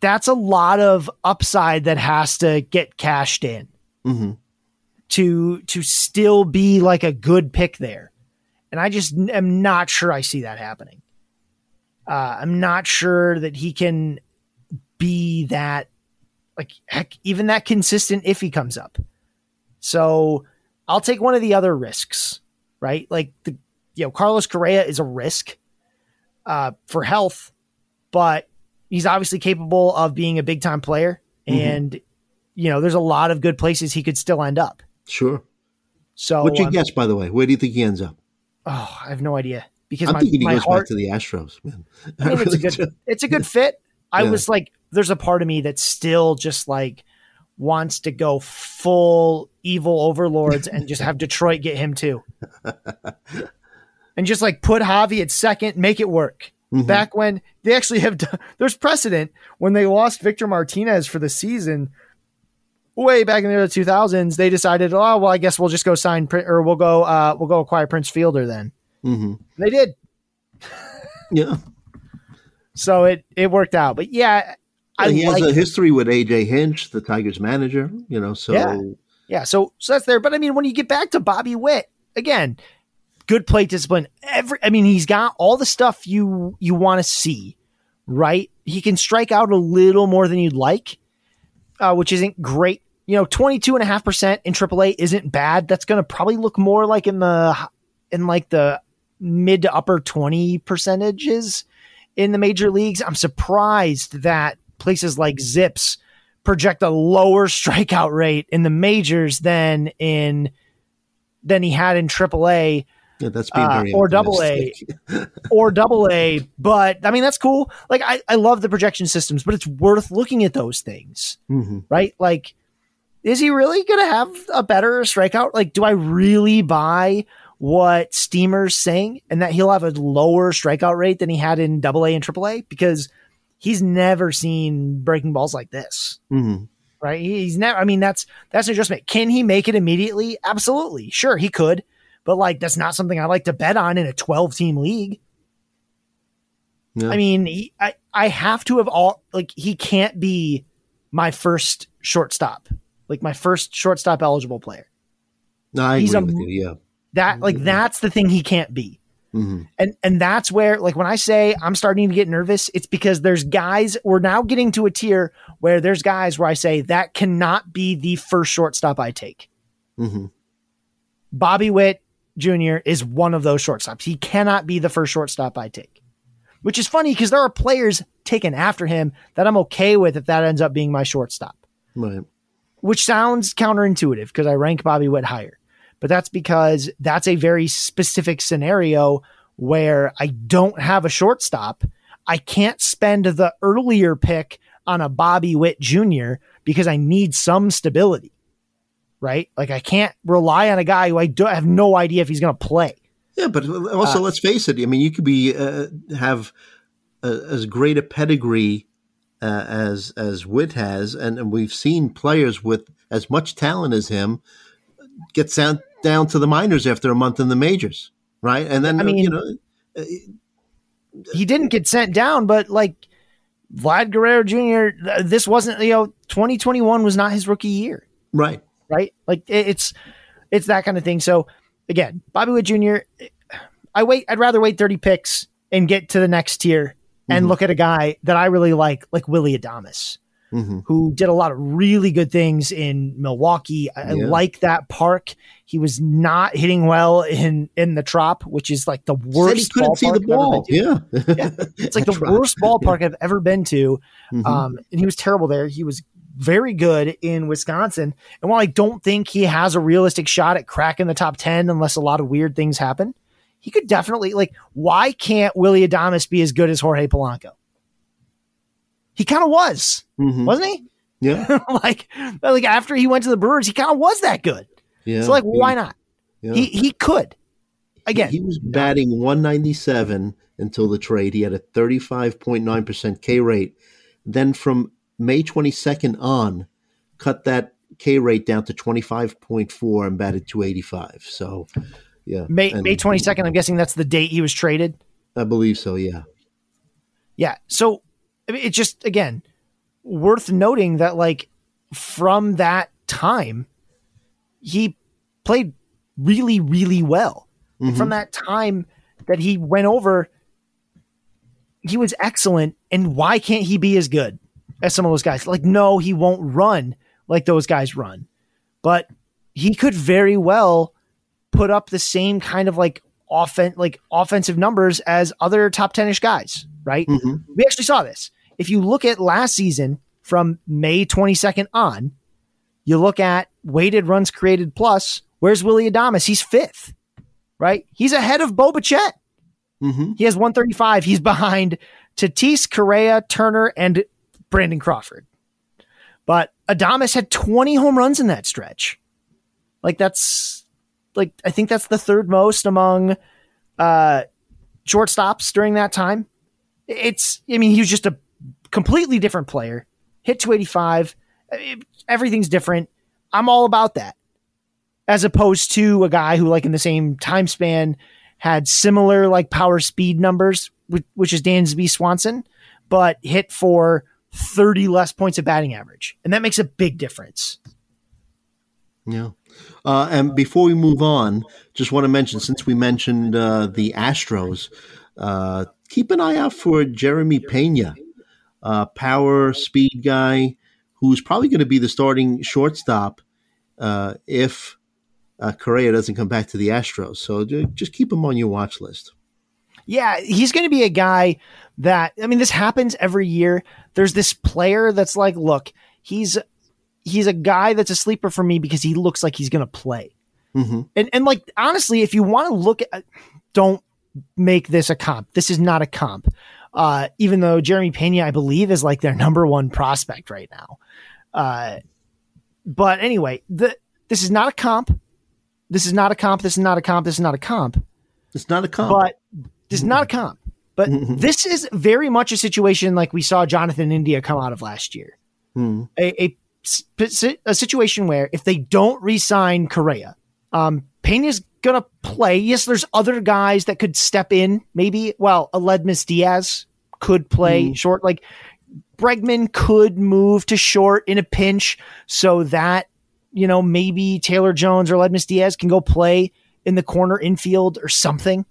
that's a lot of upside that has to get cashed in Mm-hmm. to to still be like a good pick there. And I just am not sure I see that happening. Uh, I'm not sure that he can be that like heck even that consistent if he comes up. So I'll take one of the other risks, right? Like the you know Carlos Correa is a risk uh, for health, but he's obviously capable of being a big time player, Mhm. and you know there's a lot of good places he could still end up. Sure. So What's your um, guess, by the way? Where do you think he ends up? Oh, I have no idea because I'm my, thinking he goes heart. back to the Astros, man. I mean, it's a really do. good, it's a good fit. I Yeah. was like, there's a part of me that still just like wants to go full evil overlords and just have Detroit get him too, and just like put Javi at second, make it work. Mhm. Back when they actually have, done, there's precedent when they lost Victor Martinez for the season. Way back in the early 2000s, they decided, oh well, I guess we'll just go sign or we'll go, uh, we'll go acquire Prince Fielder then. Mhm. They did. Yeah. So it it worked out. But yeah, I he has like a history with AJ Hinch, the Tigers manager. You know, so Yeah. yeah, so so that's there. But I mean, when you get back to Bobby Witt, again, good play discipline. Every I mean, he's got all the stuff you you want to see, right? He can strike out a little more than you'd like, uh, which isn't great. You know, 22.5% in AAA isn't bad. That's going to probably look more like in the in like the mid to upper 20 percentages in the major leagues. I'm surprised that places like Zips project a lower strikeout rate in the majors than in than he had in AAA yeah, that's Uh, or double A. or double A. But I mean, that's cool. Like I, I love the projection systems, but it's worth looking at those things, Mhm. right? Like, is he really going to have a better strikeout? Like, do I really buy what Steamer's saying and that he'll have a lower strikeout rate than he had in double A and triple A? Because he's never seen breaking balls like this. Mhm. right? He's never. I mean, that's that's an adjustment. Can he make it immediately? Absolutely, sure he could, but like that's not something I like to bet on in a twelve team league. Yeah. I mean, he, I I have to have all like he can't be my first shortstop, like my first shortstop eligible player. no, I he's agree a- with you. Yeah. That like Mhm. that's the thing he can't be. Mhm. And and that's where like when I say I'm starting to get nervous, it's because there's guys we're now getting to a tier where there's guys where I say that cannot be the first shortstop I take. Mhm. Bobby Witt Jr. is one of those shortstops. He cannot be the first shortstop I take. Which is funny because there are players taken after him that I'm okay with if that ends up being my shortstop. Right. Which sounds counterintuitive because I rank Bobby Witt higher. But that's because that's a very specific scenario where I don't have a shortstop. I can't spend the earlier pick on a Bobby Witt Jr. because I need some stability. Right? Like I can't rely on a guy who I don't have no idea if he's going to play. Yeah, but also Uh, let's face it. I mean, you could be uh, have a, as great a pedigree uh, as as Witt has, and, and we've seen players with as much talent as him get down down to the minors after a month in the majors, right? And then I mean- you know, uh, he didn't get sent down, but like Vlad Guerrero Jr., this wasn't, you know, 2021 was not his rookie year, right? right? Like it's, it's that kind of thing. So again, Bobby Witt Jr., I wait, I'd rather wait 30 picks and get to the next tier and Mhm. look at a guy that I really like, like Willy Adames, hmm who did a lot of really good things in Milwaukee. I, I Yeah. like that park. He was not hitting well in, in the trop, which is like the Said worst. he couldn't see ballpark the I've ever been ball. Yeah, Yeah. It's like the worst ballpark I've ever been to. Mhm. Um, and he was terrible there. He was very good in Wisconsin. And while I don't think he has a realistic shot at cracking the top 10 unless a lot of weird things happen, he could definitely, like, why can't Willy Adames be as good as Jorge Polanco? He kind of was, Mhm. wasn't he? yeah, like, like after he went to the Brewers, he kind of was that good. yeah. So, like, why not? Yeah. He he could. Again, he was batting 197 until the trade. He had a 35.9% K rate. Then from May 22nd on, cut that K rate down to 25.4 and batted 285. So, yeah. May And May 22nd, I'm guessing that's the date he was traded. I believe so, yeah. Yeah. So I mean, it's just again worth noting that like from that time, he played really, really well. And From that time that he went over, he was excellent. And why can't he be as good as some of those guys? Like, no, he won't run like those guys run, but he could very well put up the same kind of like offen- like offensive numbers as other top 10ish guys, right? Mhm. We actually saw this. If you look at last season from May 22nd on, you look at weighted runs created plus, where's Willy Adames? He's fifth, right? He's ahead of Bo Bichette. hmm He has 135. He's behind Tatis, Correa, Turner, and Brandon Crawford. But Adames had 20 home runs in that stretch. Like that's like I think that's the third most among uh shortstops during that time. It's I mean he was just a completely different player. Hit 285. It- everything's different. I'm all about that. As opposed to a guy who like in the same time span had similar like power speed numbers, which, which is Dansby Swanson, but hit for 30 less points of batting average. And that makes a big difference. Yeah. Uh, and before we move on, just want to mention since we mentioned uh, the Astros, uh, keep an eye out for Jeremy Pena, uh, power speed guy who's probably going to be the starting shortstop uh, if uh, Correa doesn't come back to the Astros. So just keep him on your watch list. Yeah, he's going to be a guy that I mean this happens every year. There's this player that's like, look, he's he's a guy that's a sleeper for me because he looks like he's going to play. hmm And and like honestly, if you want to look at don't make this a comp. This is not a comp. Uh, even though Jeremy Pena, I believe, is like their number one prospect right now. Uh, but anyway, the this is not a comp. This is not a comp. This is not a comp. This is not a comp. It's not a comp. But this is not a comp. But this is very much a situation like we saw Jonathan India come out of last year. Hmm. A, a, a situation where if they don't re-sign Correa, um, Pena's gonna play. Yes, there's other guys that could step in. Maybe, well, Aledmys Diaz could play short. Like Bregman could move to short in a pinch, so that you know maybe Taylor Jones or Aledmys Diaz can go play in the corner infield or something.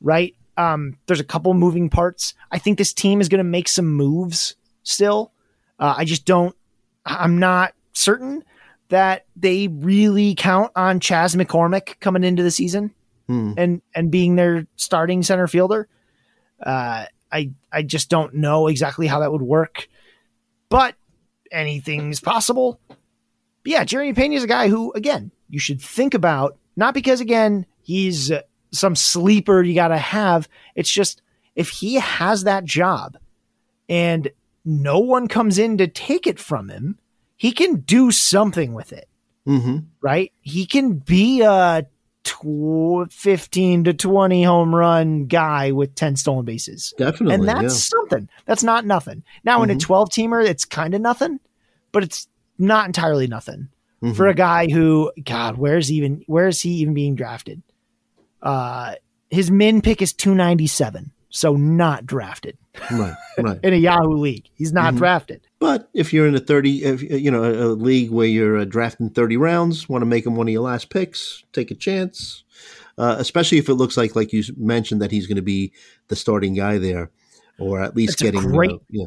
Right? Um, there's a couple moving parts. I think this team is going to make some moves still. Uh, I just don't. I'm not certain that they really count on Chas McCormick coming into the season Hmm. and and being their starting center fielder. Uh, I I just don't know exactly how that would work, but anything's possible. But yeah, Jeremy Pena is a guy who, again, you should think about not because again he's some sleeper you got to have. It's just if he has that job and no one comes in to take it from him, he can do something with it hmm right? He can be a tw- 15 to 20 home run guy with 10 stolen bases. Definitely. and that's yeah. something. That's not nothing. Now, in a Mhm. 12 teamer, it's kind of nothing, but it's not entirely nothing Mhm. for a guy who, God, where's even, where is he even being drafted? Uh, his min pick is 297, so not drafted right, right. in a Yahoo league. He's not Mhm. drafted. But if you're in a 30, if, you know, a, a league where you're uh, drafting 30 rounds, want to make him one of your last picks, take a chance. Uh, especially if it looks like, like you mentioned, that he's going to be the starting guy there, or at least It's getting, great- uh, yeah,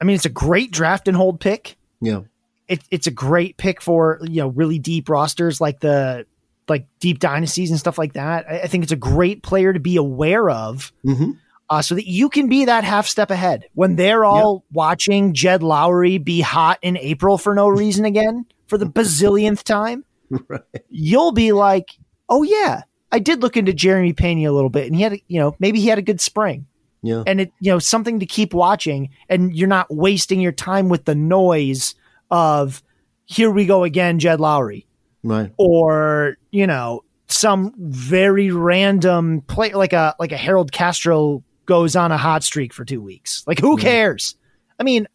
I mean, it's a great draft and hold pick. yeah, it, it's a great pick for you know really deep rosters like the like deep dynasties and stuff like that. I, I think it's a great player to be aware of, hmm uh, so that you can be that half step ahead. When they're all watching Jed Lowrie be hot in April for no reason again for the bazillionth time. right, You'll be like, oh yeah, I did look into Jeremy Pena a little bit, and he had a, you know maybe he had a good spring. Yeah, and it you know something to keep watching and you're not wasting your time with the noise of here we go again jed lowrie. Right, or you know some very random play like a like a harold castro goes on a hot streak for two weeks like who cares i mean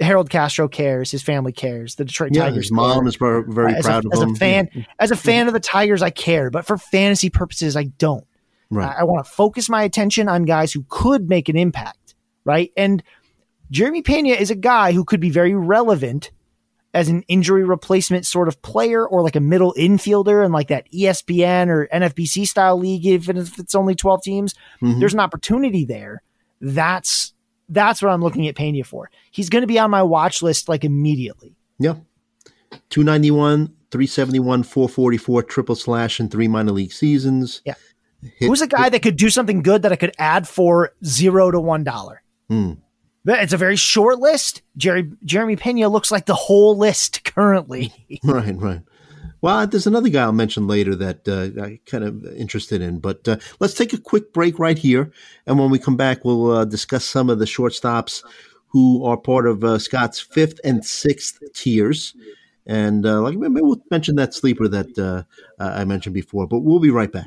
Harold Castro cares. His family cares. The Detroit yeah, Tigers. His mom care. is very, very as proud a, of as him. a fan. As a fan of the Tigers, I care, but for fantasy purposes, I don't. Right. I, I want to focus my attention on guys who could make an impact, right? And Jeremy Pena is a guy who could be very relevant as an injury replacement sort of player or like a middle infielder in like that ESPN or NFBC style league, even if it's only 12 teams. Mhm. There's an opportunity there. That's that's what I'm looking at Pena for. He's going to be on my watch list like immediately. Yeah. 291, 371, 444, triple slash in three minor league seasons. Yeah. Hit- Who's a guy that could do something good that I could add for zero to one dollar? Hmm. It's a very short list. Jerry Jeremy Pena looks like the whole list currently. Right, right. Well, there's another guy I'll mention later that uh, I'm kind of interested in, but uh, let's take a quick break right here, and when we come back, we'll uh, discuss some of the shortstops who are part of uh, Scott's fifth and sixth tiers, and uh, like maybe we'll mention that sleeper that uh, I mentioned before. But we'll be right back.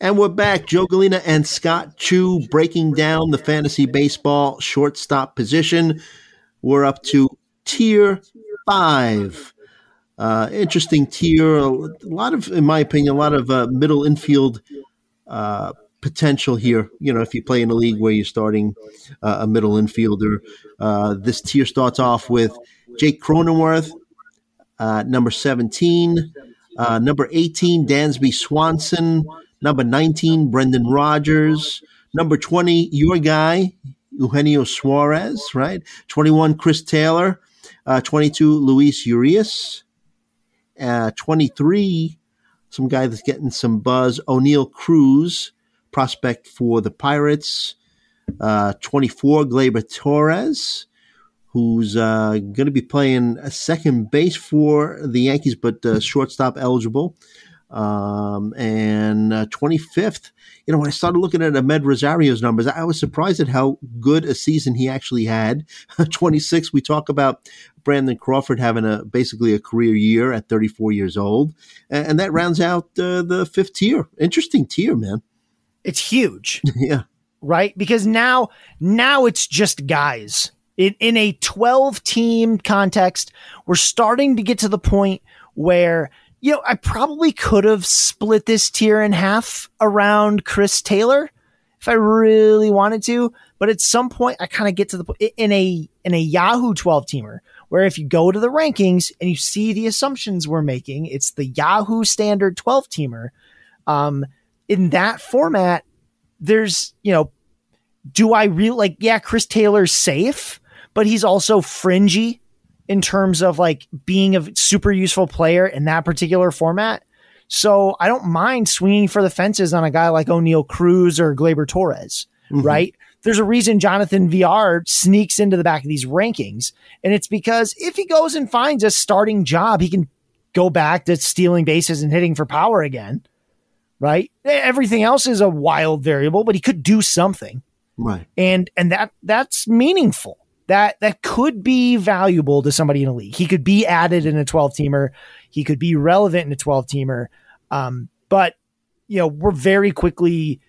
And we're back. Joe Gallina and Scott Chu breaking down the fantasy baseball shortstop position. We're up to tier five. Uh, interesting tier. A lot of, in my opinion, a lot of uh, middle infield uh, potential here. You know, if you play in a league where you're starting uh, a middle infielder, uh, this tier starts off with Jake Cronenworth, uh, number 17. Uh, number 18, Dansby Swanson. Number 19, Brendan Rodgers. Number 20, your guy, Eugenio Suarez, right? 21, Chris Taylor. Uh, 22, Luis Urias. Uh, 23, some guy that's getting some buzz, Oneil Cruz, prospect for the Pirates. Uh, 24, Gleyber Torres, who's uh, going to be playing a second base for the Yankees, but uh, shortstop eligible. Um, and uh, 25th, you know, when I started looking at Amed Rosario's numbers, I was surprised at how good a season he actually had. 26, we talk about Brandon Crawford having a basically a career year at 34 years old, and, and that rounds out uh, the fifth tier. Interesting tier, man. It's huge. yeah, right? Because now, now it's just guys. In, in a 12 team context, we're starting to get to the point where, you know, I probably could have split this tier in half around Chris Taylor if I really wanted to. But at some point, I kind of get to the point in a, in a Yahoo 12 teamer where if you go to the rankings and you see the assumptions we're making, it's the Yahoo standard 12 teamer. Um, in that format, there's, you know, do I really like, yeah, Chris Taylor's safe, but he's also fringy in terms of like being a super useful player in that particular format. So I don't mind swinging for the fences on a guy like Oneil Cruz or Gleyber Torres, Mhm. right? There's a reason Jonathan Villar sneaks into the back of these rankings. And it's because if he goes and finds a starting job, he can go back to stealing bases and hitting for power again, right? Everything else is a wild variable, but he could do something right. and and that that's meaningful. That that could be valuable to somebody in a league. He could be added in a 12 teamer. He could be relevant in a 12 teamer. Um, but you know, we're very quickly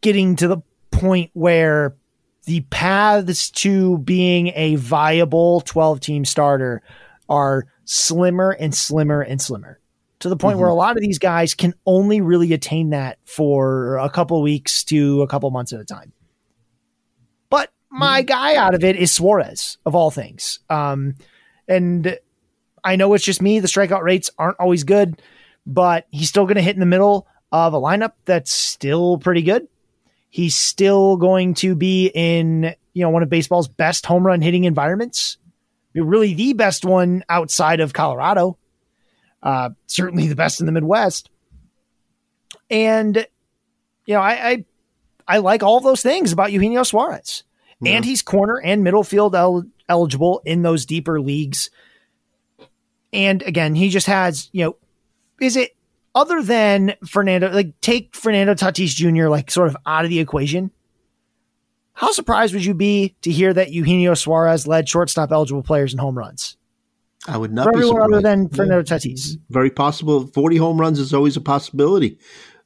getting to the point where the paths to being a viable 12 team starter are slimmer and slimmer and slimmer. to the point mm-hmm. where a lot of these guys can only really attain that for a couple weeks to a couple months at a time. But my mm-hmm. guy out of it is Suarez, of all things. Um, and I know it's just me. The strikeout rates aren't always good, but he's still going to hit in the middle of a lineup that's still pretty good. He's still going to be in, you know, one of baseball's best home run hitting environments. Really the best one outside of Colorado. Uh, certainly the best in the Midwest. And, you know, I, I, I like all those things about Eugenio Suarez. Yeah. And he's corner and middle field el- eligible in those deeper leagues. And again, he just has, you know, is it other than Fernando, like take Fernando Tatis Jr. like sort of out of the equation? How surprised would you be to hear that Eugenio Suarez led shortstop eligible players in home runs? I would not For be everyone surprised. other than Fernando Tatis. Very possible. 40 home runs is always a possibility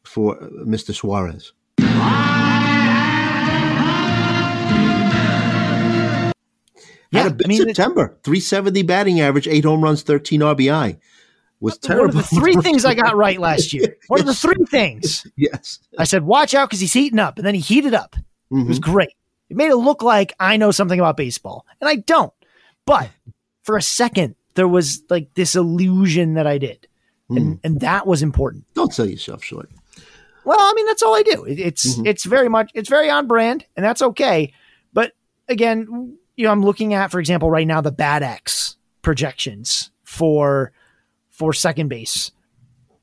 for uh, Mr. Suarez. Ah! Yeah, Had a big I mean, September. 370 batting average, eight home runs, 13 RBI. Was terrible. One of the three things I got right last year. One of the three things. Yes. I said, watch out because he's heating up. And then he heated up. Mm-hmm. It was mm-hmm. great. It made it look like I know something about baseball. And I don't. But for a second, there was like this illusion that I did. Mm. And, and that was important. Don't sell yourself short. Well, I mean, that's all I do. It, it's mm-hmm. it's very much it's very on brand, and that's okay. But again, you know, I'm looking at, for example, right now the BAT X projections for for second base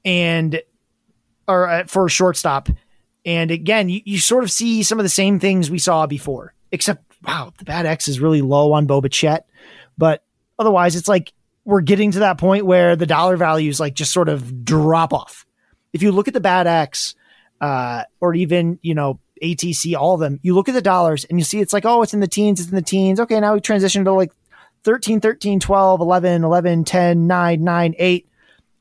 and or uh, for shortstop. And again, you, you sort of see some of the same things we saw before, except wow, the BAT X is really low on Bo Bichette. But otherwise, it's like we're getting to that point where the dollar values like just sort of drop off. If you look at the BAT X, uh, or even you know ATC, all of them, you look at the dollars and you see it's like, oh, it's in the teens, it's in the teens. Okay, now we transition to like 13, 13, 12, 11, 11, 10, 9, 9, 8,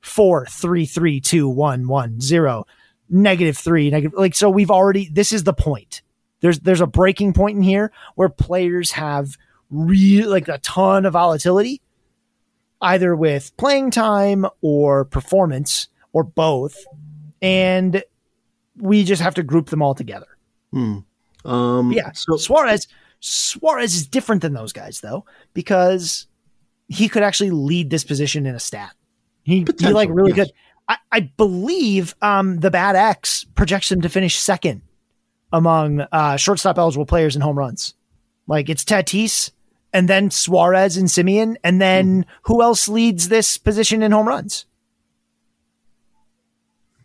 4, 3, 3, 2, 1, 1, 0, negative 3, negative. Like, so we've already, this is the point. There's, there's a breaking point in here where players have really like a ton of volatility, either with playing time or performance or both. And we just have to group them all together. Hmm. Um, yeah. So Suarez, Suarez is different than those guys though, because he could actually lead this position in a stat. He, he like really yes. good. I, I believe um, the BAT X projects him to finish second among uh, shortstop eligible players in home runs. Like it's Tatis and then Suarez and Semien, and then mm. who else leads this position in home runs?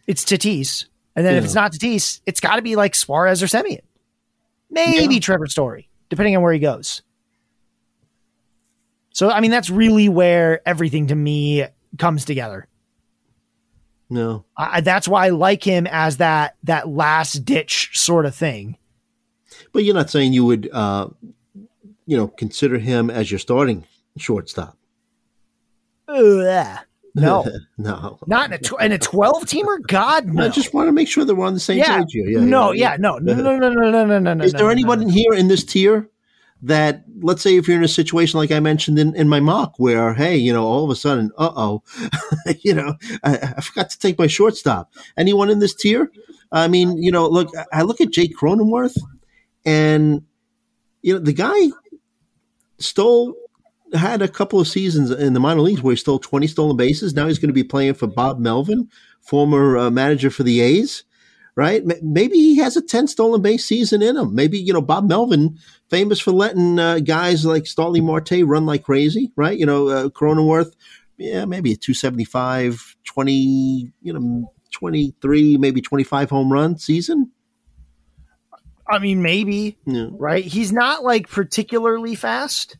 It's Tatis. And then yeah. if it's not Tatis, it's got to be like Suarez or Semien. Maybe yeah. Trevor Story, depending on where he goes. So, I mean, that's really where everything to me comes together. No, I, that's why I like him as that that last ditch sort of thing. But you're not saying you would, uh, you know, consider him as your starting shortstop. Ugh. No, no, not in a tw- in a twelve teamer. God, no. I just want to make sure that we're on the same yeah. page here. Yeah, no, yeah, yeah, no, no, no, no, no, no, no. Is there no, anyone no. here in this tier that let's say if you're in a situation like I mentioned in, in my mock where, hey, you know, all of a sudden, uh oh, you know, I, I, forgot to take my shortstop. Anyone in this tier? I mean, you know, look, I look at Jake Cronenworth and, you know, the guy stole had a couple of seasons in the minor leagues where he stole 20 stolen bases. Now he's going to be playing for Bob Melvin, former uh, manager for the A's, right? M- maybe he has a 10 stolen base season in him. Maybe, you know, Bob Melvin, famous for letting uh, guys like Starling Marte run like crazy, right? You know, uh, Cronenworth, yeah, maybe a 275, 20, you know, 23, maybe 25 home run season. I mean, maybe, yeah. right? He's not like particularly fast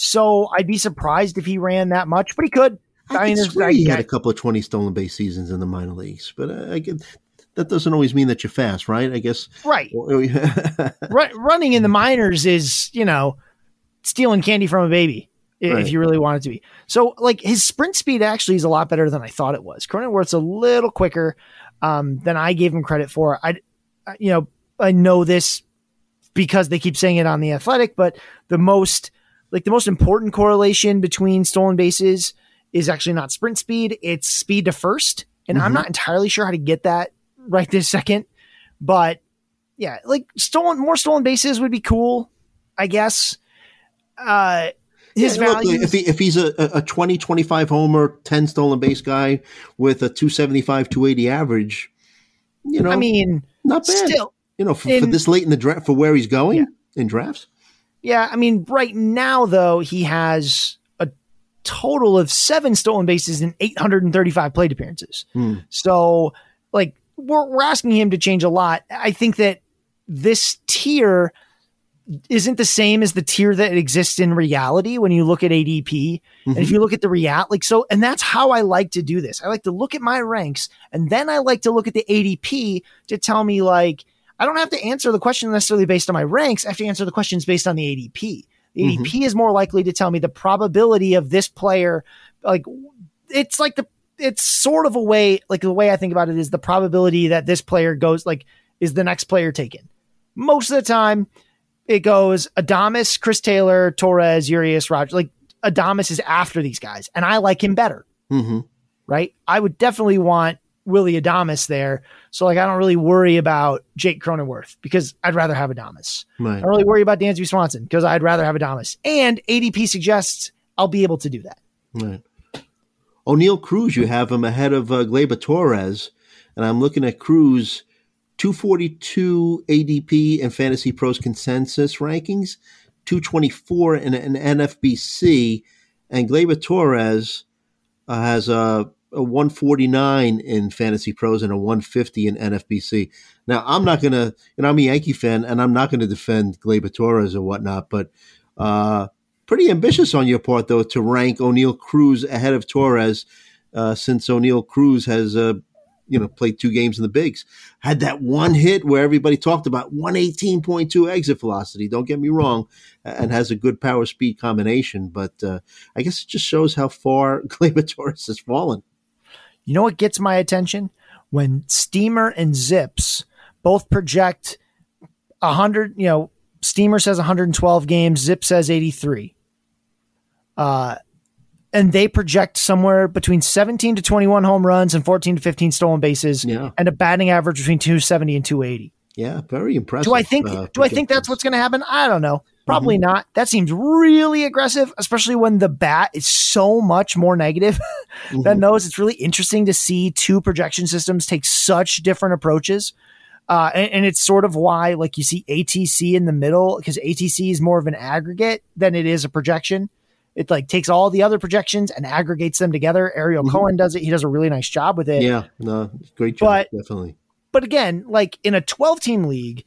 so I'd be surprised if he ran that much, but he could. I, I mean, I, he had a couple of 20 stolen base seasons in the minor leagues, but uh, I get, that doesn't always mean that you're fast, right? I guess. Right. running in the minors is, you know, stealing candy from a baby if right. you really want it to be. So, like, his sprint speed actually is a lot better than I thought it was. Cronenworth's a little quicker um, than I gave him credit for. I, you know, I know this because they keep saying it on the athletic, but the most like the most important correlation between stolen bases is actually not sprint speed, it's speed to first. And I'm Mhm. not entirely sure how to get that right this second. But yeah, like stolen more stolen bases would be cool, I guess. Uh his Yeah, look, value if he if he's a, a 20, 25 homer, 10 stolen base guy with a 275, 280 average, you know, I mean, not bad. still you know, for, for this late in the draft, for where he's going in drafts. Yeah, I mean, right now though, he has a total of seven stolen bases and 835 plate appearances. Hmm. So, like, we're, we're asking him to change a lot. I think that this tier isn't the same as the tier that exists in reality when you look at ADP. And if you look at the real, like, so, and that's how I like to do this. I like to look at my ranks and then I like to look at the ADP to tell me, like, I don't have to answer the question necessarily based on my ranks. I have to answer the questions based on the ADP. The. ADP is more likely to tell me the probability of this player. Like it's like the it's sort of a way like the way I think about it is the probability that this player goes like is the next player taken. Most of the time, it goes Adames, Chris Taylor, Torres, Urias, Roger. Like Adames is after these guys, and I like him better hmm right? I would definitely want Willy Adames there. So like I don't really worry about Jake Cronenworth because I'd rather have Adames. Right. I don't really worry about Dansby Swanson because I'd rather have Adames. And ADP suggests I'll be able to do that. Right. Oneil Cruz, you have him ahead of uh, Gleyber Torres, and I'm looking at Cruz, 242 ADP and Fantasy Pros consensus rankings, 224 in an NFBC, and Gleyber Torres uh, has a, a 149 in Fantasy Pros and a 150 in NFBC. Now, I'm not going to, you know, I'm a Yankee fan, and I'm not going to defend Gleyber Torres or whatnot, but uh, pretty ambitious on your part, though, to rank Oneil Cruz ahead of Torres, uh, since Oneil Cruz has, uh, you know, played two games in the bigs. Had that one hit where everybody talked about 118.2 exit velocity. Don't get me wrong, and has a good power speed combination, but uh, I guess it just shows how far Gleyber Torres has fallen. You know what gets my attention? When Steamer and ZiPS both project 100, you know, Steamer says 112 games, Zip says 83. Uh, and they project somewhere between 17 to 21 home runs and 14 to 15 stolen bases Yeah. and a batting average between 270 and 280. Yeah, very impressive. Do I think uh, do I think that's what's going to happen? I don't know. Probably not. That seems really aggressive, especially when the bat is so much more negative than those. It's really interesting to see two projection systems take such different approaches. Uh, and, and it's sort of why, like, you see ATC in the middle because ATC is more of an aggregate than it is a projection. It like takes all the other projections and aggregates them together. Ariel Mhm. Cohen does it. He does a really nice job with it. Yeah, no, great job, But- definitely. But again, like in a 12 team league,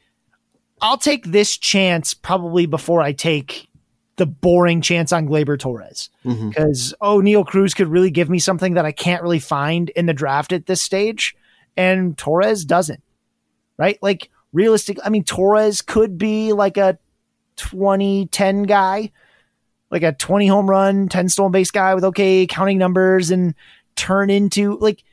I'll take this chance probably before I take the boring chance on Gleyber Torres hmm because Oneil Cruz could really give me something that I can't really find in the draft at this stage, and Torres doesn't. Right? Like realistic. I mean, Torres could be like a 2010 guy, like a 20 home run, 10 stolen base guy with okay counting numbers and turn into like,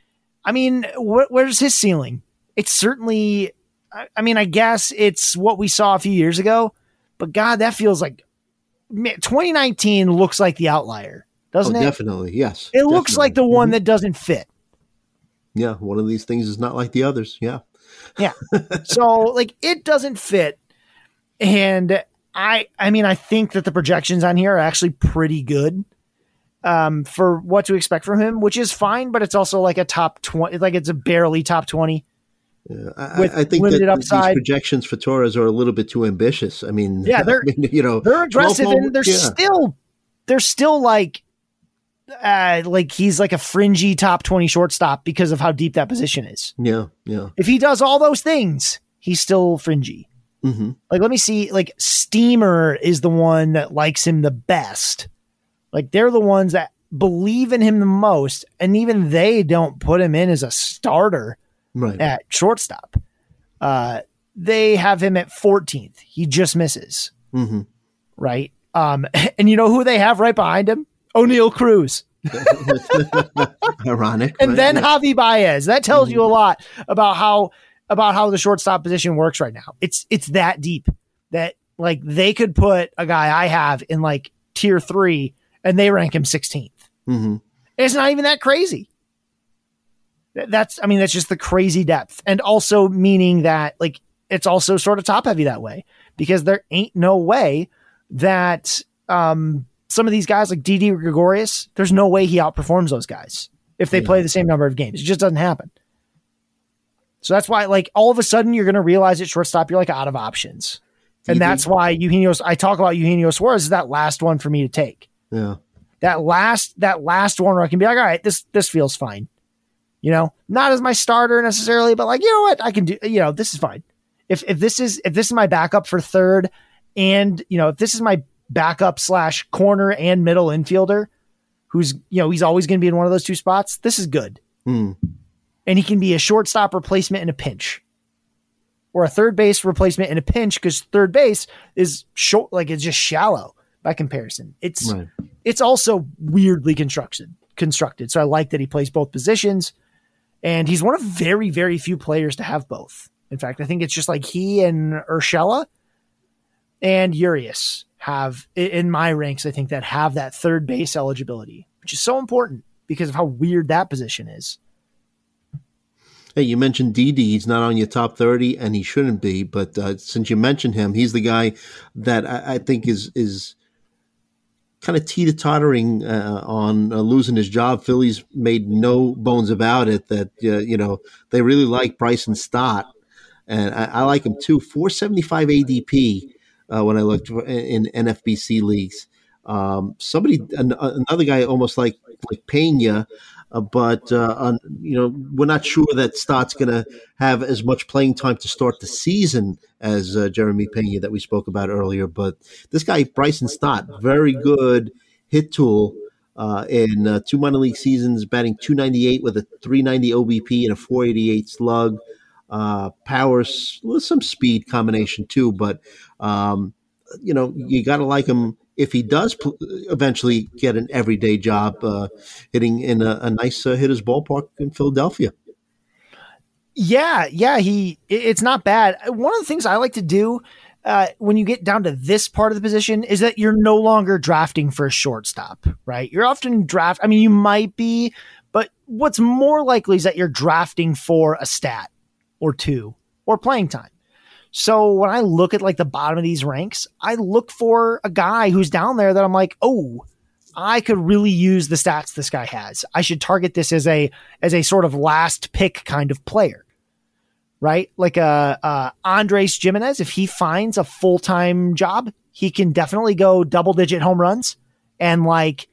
I mean, wh- where's his ceiling? It's certainly, I, I mean, I guess it's what we saw a few years ago, but God, that feels like 2019 looks like the outlier, doesn't oh, it? definitely, yes. It looks like the definitely. one Mhm. that doesn't fit. Yeah, one of these things is not like the others. Yeah. Yeah. so like it doesn't fit and i i mean i think that the projections on here are actually pretty good um for what to expect from him which is fine but it's also like a top 20 like it's a barely top 20 Yeah, I, I think limited that upside. these projections for Torres are a little bit too ambitious. I mean, Yeah, they're- I mean, you know they're aggressive 12 and they're yeah. still they're still like uh like he's like a fringy top 20 shortstop because of how deep that position is yeah, yeah. if he does all those things he's still fringy hmm Like, let me see. Like, Steamer is the one that likes him the best. Like, they're the ones that believe in him the most, and even they don't put him in as a starter Right. at shortstop. Uh, they have him at 14th. He just misses, hmm right? Um, and you know who they have right behind him? Oneil Cruz, Ironic. and then Yeah. Javi Baez. That tells you a lot about how about how the shortstop position works right now. It's it's that deep that like they could put a guy I have in like tier three and they rank him 16th. Mhm. It's not even that crazy. That's, I mean, that's just the crazy depth. And also meaning that, like, it's also sort of top heavy that way because there ain't no way that um, some of these guys, like Didi Gregorius, there's no way he outperforms those guys if they yeah. play the same number of games. It just doesn't happen. So that's why, like, all of a sudden you're going to realize at shortstop, you're like out of options. And that's why Eugenio, I talk about Eugenio Suarez is that last one for me to take. Yeah. That last, that last one where I can be like, all right, this, this feels fine. You know, not as my starter necessarily, but like, you know what? I can do, you know, this is fine. If, if this is, if this is my backup for third and, you know, if this is my backup slash corner and middle infielder who's, you know, he's always going to be in one of those two spots, this is good. Mm and he can be a shortstop replacement in a pinch or a third base replacement in a pinch because third base is short, like it's just shallow by comparison. It's right. it's also weirdly constructed constructed. So I like that he plays both positions, and he's one of very very few players to have both. In fact, I think it's just like he and Urshela and Urias have in my ranks. I think that have that third base eligibility, which is so important because of how weird that position is. Hey, you mentioned Didi. He's not on your top 30, and he shouldn't be. But uh, since you mentioned him, he's the guy that I, I think is is kind of teeter tottering uh, on uh, losing his job. Phillies made no bones about it that uh, you know they really like Bryson Stott, and I, I like him too. 475 ADP uh, when I looked in, in NFBC leagues. Um, somebody, an, another guy, almost like like Pena. Uh, but uh, on, you know we're not sure that Stott's going to have as much playing time to start the season as uh, Jeremy Pena that we spoke about earlier. But this guy Bryson Stott, very good hit tool. Uh, in uh, two minor league seasons, batting 298 with a 390 OBP and a 488 slug. Power with some speed combination too, but um, you know you got to like him if he does pl- eventually get an everyday job uh, hitting in a, a nice uh, hitter's ballpark in Philadelphia. Yeah, yeah, he it's not bad. One of the things I like to do uh, when you get down to this part of the position is that you're no longer drafting for a shortstop, right? You're often draft. I mean, you might be, but what's more likely is that you're drafting for a stat or two or playing time. So when I look at like the bottom of these ranks, I look for a guy who's down there that I'm like, oh, I could really use the stats this guy has. I should target this as a as a sort of last pick kind of player, right? Like a, a Andres Gimenez, if he finds a full time job, he can definitely go double digit home runs and like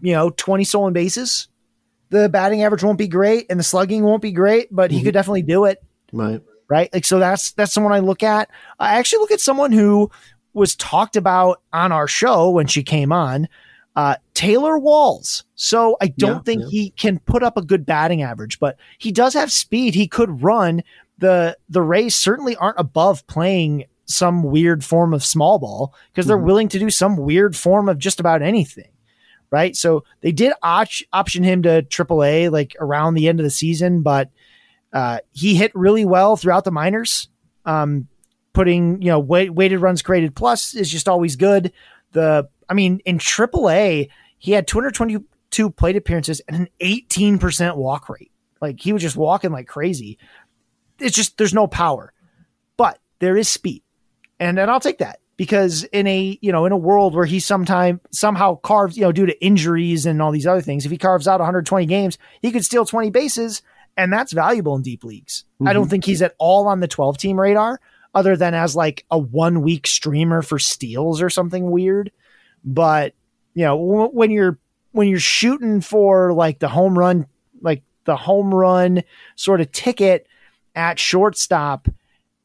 you know twenty stolen bases. The batting average won't be great and the slugging won't be great, but he mm-hmm. could definitely do it. Right right? Like, so that's, that's someone I look at. I actually look at someone who was talked about on our show when she came on, uh, Taylor Walls. So I don't yeah, think yeah. he can put up a good batting average, but he does have speed. He could run. The, the Rays certainly aren't above playing some weird form of small ball because they're mm-hmm. willing to do some weird form of just about anything right? So they did op- option him to AAA like around the end of the season, but uh, he hit really well throughout the minors. Um, putting you know weight, weighted runs created plus is just always good. The I mean in AAA he had 222 plate appearances and an 18% walk rate. Like he was just walking like crazy. It's just there's no power, but there is speed, and and I'll take that because in a you know in a world where he sometime somehow carves you know due to injuries and all these other things, if he carves out 120 games, he could steal 20 bases and that's valuable in deep leagues. Mm-hmm. I don't mm-hmm. think he's at all on the 12 team radar other than as like a one week streamer for steals or something weird. But, you know, w- when you're when you're shooting for like the home run like the home run sort of ticket at shortstop,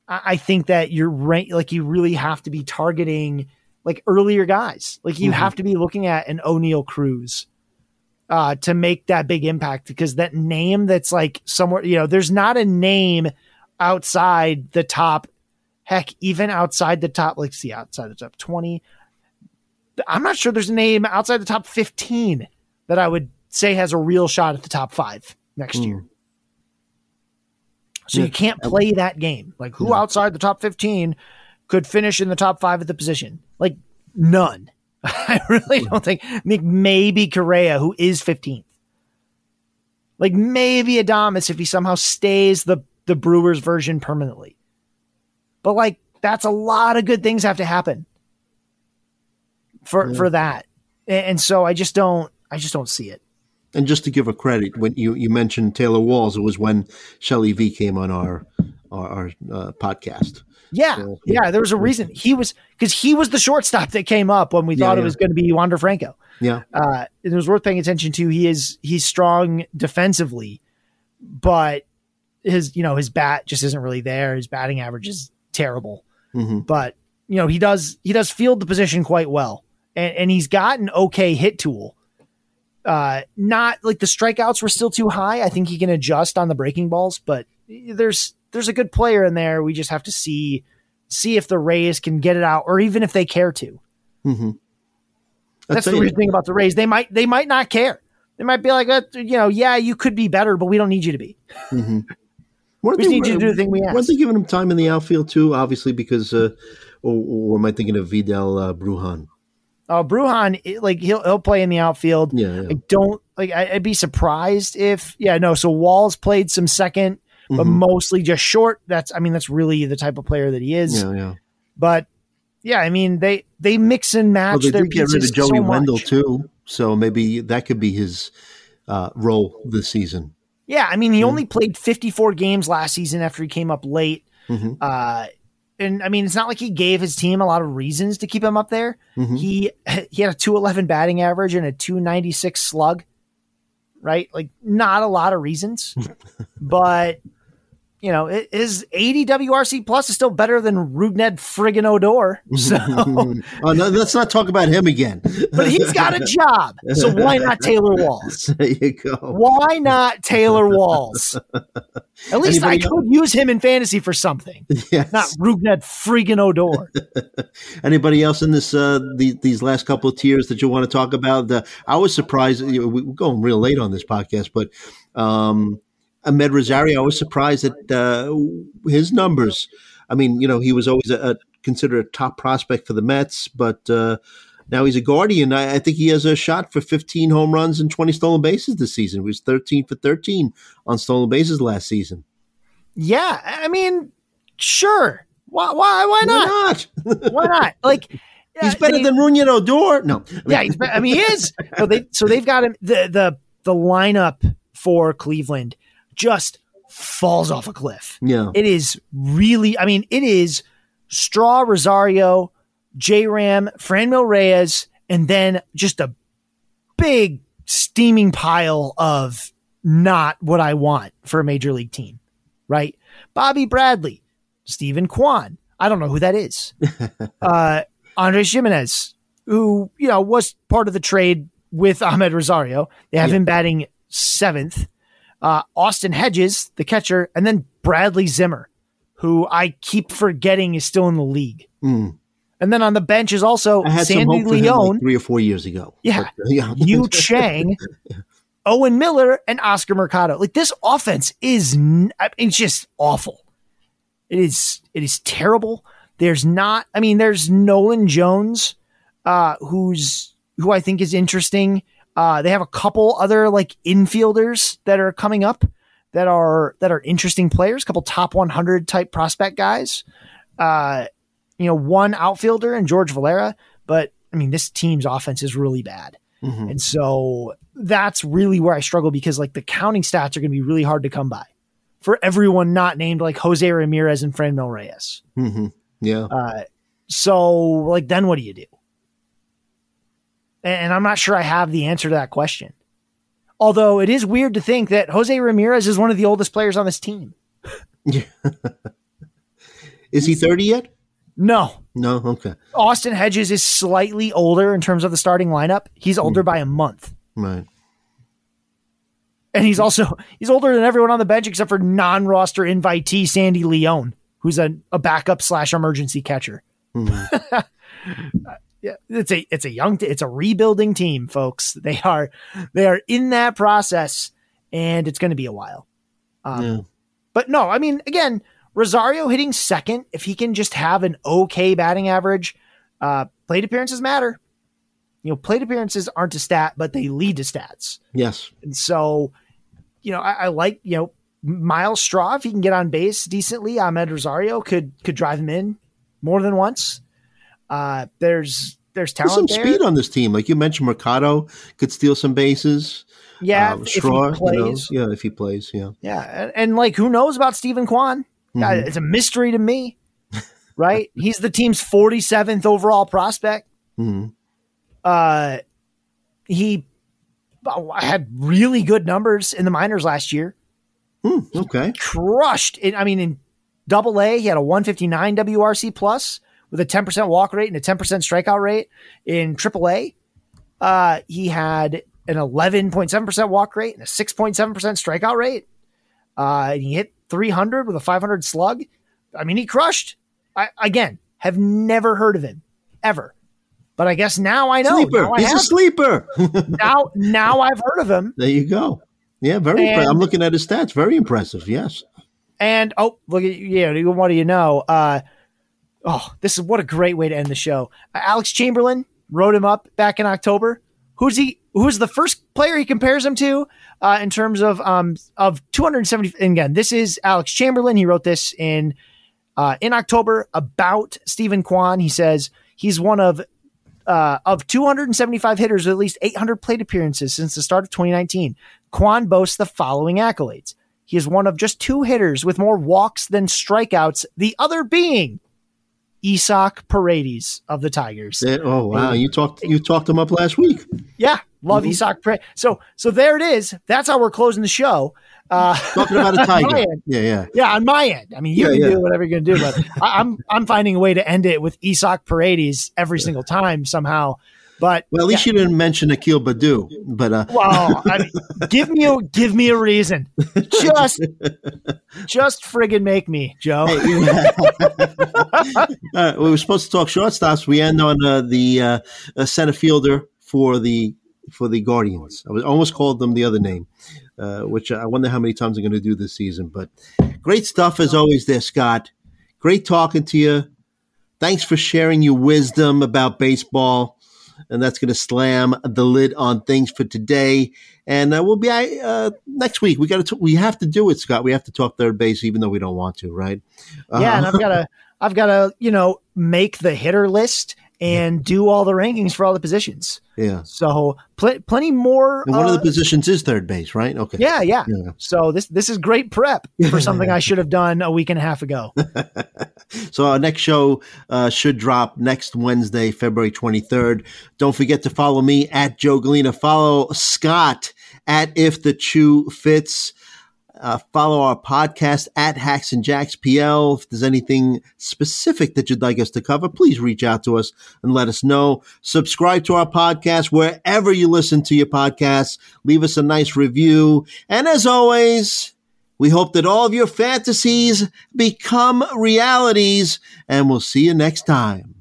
I, I think that you're right like you really have to be targeting like earlier guys. Like you mm-hmm. have to be looking at an Oneil Cruz uh, to make that big impact because that name that's like somewhere, you know, there's not a name outside the top, heck, even outside the top, let's see, outside the top 20. I'm not sure there's a name outside the top 15 that I would say has a real shot at the top five next mm. year. So yeah. you can't play that game. Like who yeah. outside the top 15 could finish in the top five at the position? Like none. I really don't think. I mean, maybe Correa, who is 15th, Like maybe Adames if he somehow stays the the Brewers version permanently. But like that's a lot of good things have to happen for Yeah. for that. And, and so I just don't I just don't see it. And just to give her credit, when you, you mentioned Taylor Walls, it was when Shelly V came on our our, our uh, podcast. Yeah, So- yeah. There was a reason he was because he was the shortstop that came up when we Yeah, thought it was going to be Wander Franco. Yeah, Uh, it was worth paying attention to. He is he's strong defensively, but his you know his bat just isn't really there. His batting average is terrible, hmm but you know he does he does field the position quite well, and and he's got an okay hit tool. Uh, not like the strikeouts were still too high. I think he can adjust on the breaking balls, but there's there's a good player in there. We just have to see see if the Rays can get it out, or even if they care to. hmm That's the weird thing about the Rays. They might they might not care. They might be like, uh, you know, yeah, you could be better, but we don't need you to be. hmm Weren't We need you to do the thing we Weren't ask. they giving him time in the outfield too? Obviously, because, uh, or, or am I thinking of Vidal uh, Brujan? Uh, Brujan, like he'll he'll play in the outfield. Yeah, yeah. I don't like. I, I'd be surprised if yeah no. So Walls played some second, but Mhm. mostly just short. That's I mean that's really the type of player that he is. yeah, yeah. But yeah, I mean they they mix and match Well, they their get rid of Joey so Wendle much. too, so maybe that could be his uh, role this season. Yeah, I mean he Mhm. only played 54 games last season after he came up late. hmm Uh, and I mean, it's not like he gave his team a lot of reasons to keep him up there. hmm He he had a 211 batting average and a 296 slug, right? Like not a lot of reasons, but you know, his 80 WRC plus is still better than Rougned friggin' Odor. So, oh, no, let's not talk about him again. but he's got a job. So why not Taylor Walls? there you go. Why not Taylor Walls? At least I Anybody could use him in fantasy for something, Yes. not Rougned friggin' Odor. Anybody else in this uh, the, these last couple of tiers that you want to talk about? The, I was surprised. You know, we- we're going real late on this podcast, but um, Amed Rosario, I was surprised at uh, his numbers. I mean, you know, he was always a, a considered a top prospect for the Mets, but uh, now he's a guardian. I, I think he has a shot for 15 home runs and 20 stolen bases this season. He was 13 for 13 on stolen bases last season. Yeah, I mean, sure. Why? Why? Why not? Why not? Why not? Like, he's better they- than Runyon Odor. No, yeah. He's, I mean, he is. So they so they've got him. The the the lineup for Cleveland just falls off a cliff. yeah. It is really. I mean, it is Straw Rosario, J Ram, Franmil Reyes, and then just a big steaming pile of not what I want for a major league team. Right? Bobby Bradley, Steven Kwan. I don't know who that is. uh, Andres Gimenez, who you know was part of the trade with Amed Rosario. They have Yeah. him batting seventh. Uh, Austin Hedges, the catcher, and then Bradley Zimmer, who I keep forgetting is still in the league. Mm. And then on the bench is also I had some Sandy hope for him Leone, like three or four years ago. Yeah. But, uh, yeah. Yu Chang, Owen Miller, and Oscar Mercado. Like this offense is n- it's just awful. It is it is terrible. There's not. I mean, there's Nolan Jones, uh, who's who I think is interesting. Uh, they have a couple other like infielders that are coming up that are that are interesting players. A couple top 100 type prospect guys. Uh, you know, one outfielder and George Valera. But I mean, this team's offense is really bad. Mhm. And so that's really where I struggle because like the counting stats are going to be really hard to come by for everyone not named like Jose Ramirez and Franmil Reyes. Mhm. Yeah. Uh, so like then what do you do? And, I'm not sure I have the answer to that question. Although it is weird to think that Jose Ramirez is one of the oldest players on this team. Is he 30 yet? No, No. Okay. Austin Hedges is slightly older in terms of the starting lineup. He's older by a month. Right. And he's also he's older than everyone on the bench except for non-roster invitee Sandy Leon, who's a, a backup slash emergency catcher. Mhm. Yeah, it's a it's a young it's a rebuilding team, folks. They are they are in that process, and it's going to be a while. Um, yeah. But no, I mean, again, Rosario hitting second, if he can just have an okay batting average, uh, plate appearances matter. You know, plate appearances aren't a stat, but they lead to stats. Yes. And so you know, I, I, like you know Myles Straw if he can get on base decently. Amed Rosario could could drive him in more than once. Uh, there's there's talent. There's some there. speed on this team, like you mentioned. Mercado could steal some bases. Yeah, um, Straw, if you know, yeah, if he plays, yeah, yeah, and, and like who knows about Steven Kwan? Mm-hmm. It's a mystery to me, right? He's the team's 47th overall prospect. Mm-hmm. Uh, he had really good numbers in the minors last year. Mm, okay, crushed it. I mean, in Double A, he had a 159 WRC plus with a 10% walk rate and a 10% strikeout rate. In Triple A, uh, he had an 11.7% walk rate and a 6.7% strikeout rate. Uh, and he hit 300 with a 500 slug. I mean, he crushed. I, again, have never heard of him ever. But I guess now I know. Sleeper. Now I He's have. a sleeper. now, now I've heard of him. There you go. Yeah, very. And, I'm looking at his stats. Very impressive. Yes. And oh, look at yeah. What do you know? Uh, oh, this is what a great way to end the show. Alex Chamberlain wrote him up back in October. Who's he? Who's the first player he compares him to uh, in terms of um of 270? again, this is Alex Chamberlain. He wrote this in uh, in October about Steven Kwan. He says he's one of uh, of 275 hitters with at least 800 plate appearances since the start of 2019. Kwan boasts the following accolades. He is one of just two hitters with more walks than strikeouts, the other being Isaac Paredes of the Tigers. oh wow, you talked you talked him up last week. Yeah, love mm-hmm. Isaac Paredes. So so there it is. That's how we're closing the show. Uh, Talking about a tiger. yeah, yeah, yeah. On my end, I mean, you yeah, can yeah. do whatever you're going to do, but I, am I'm, I'm finding a way to end it with Isaac Paredes every single time somehow. But well, at least yeah. you didn't mention Akil Baddoo. But uh. well, I mean, give me a give me a reason. Just just friggin' make me, Joe. uh, we were supposed to talk shortstops. We end on uh, the uh, center fielder for the for the Guardians. I was almost called them the other name, uh, which I wonder how many times I'm going to do this season. But great stuff as always, there, Scott. Great talking to you. Thanks for sharing your wisdom about baseball and that's going to slam the lid on things for today. And uh, we'll be uh, next week. We got to we have to do it, Scott. We have to talk third base, even though we don't want to, right? Uh, yeah, and I've got to I've got to you know make the hitter list and do all the rankings for all the positions. Yeah. So pl- plenty more. And one uh, of the uh, positions is third base, right? Okay. Yeah, yeah, yeah. So this this is great prep for something I should have done a week and a half ago. so our next show uh, should drop next Wednesday, February twenty third. Don't forget to follow me at Joe Gallina. Follow Scott at If the Chu Fits. Uh, follow our podcast at Hacks and Jacks PL. If there's anything specific that you'd like us to cover, please reach out to us and let us know. Subscribe to our podcast wherever you listen to your podcasts. Leave us a nice review. And as always, we hope that all of your fantasies become realities, and we'll see you next time.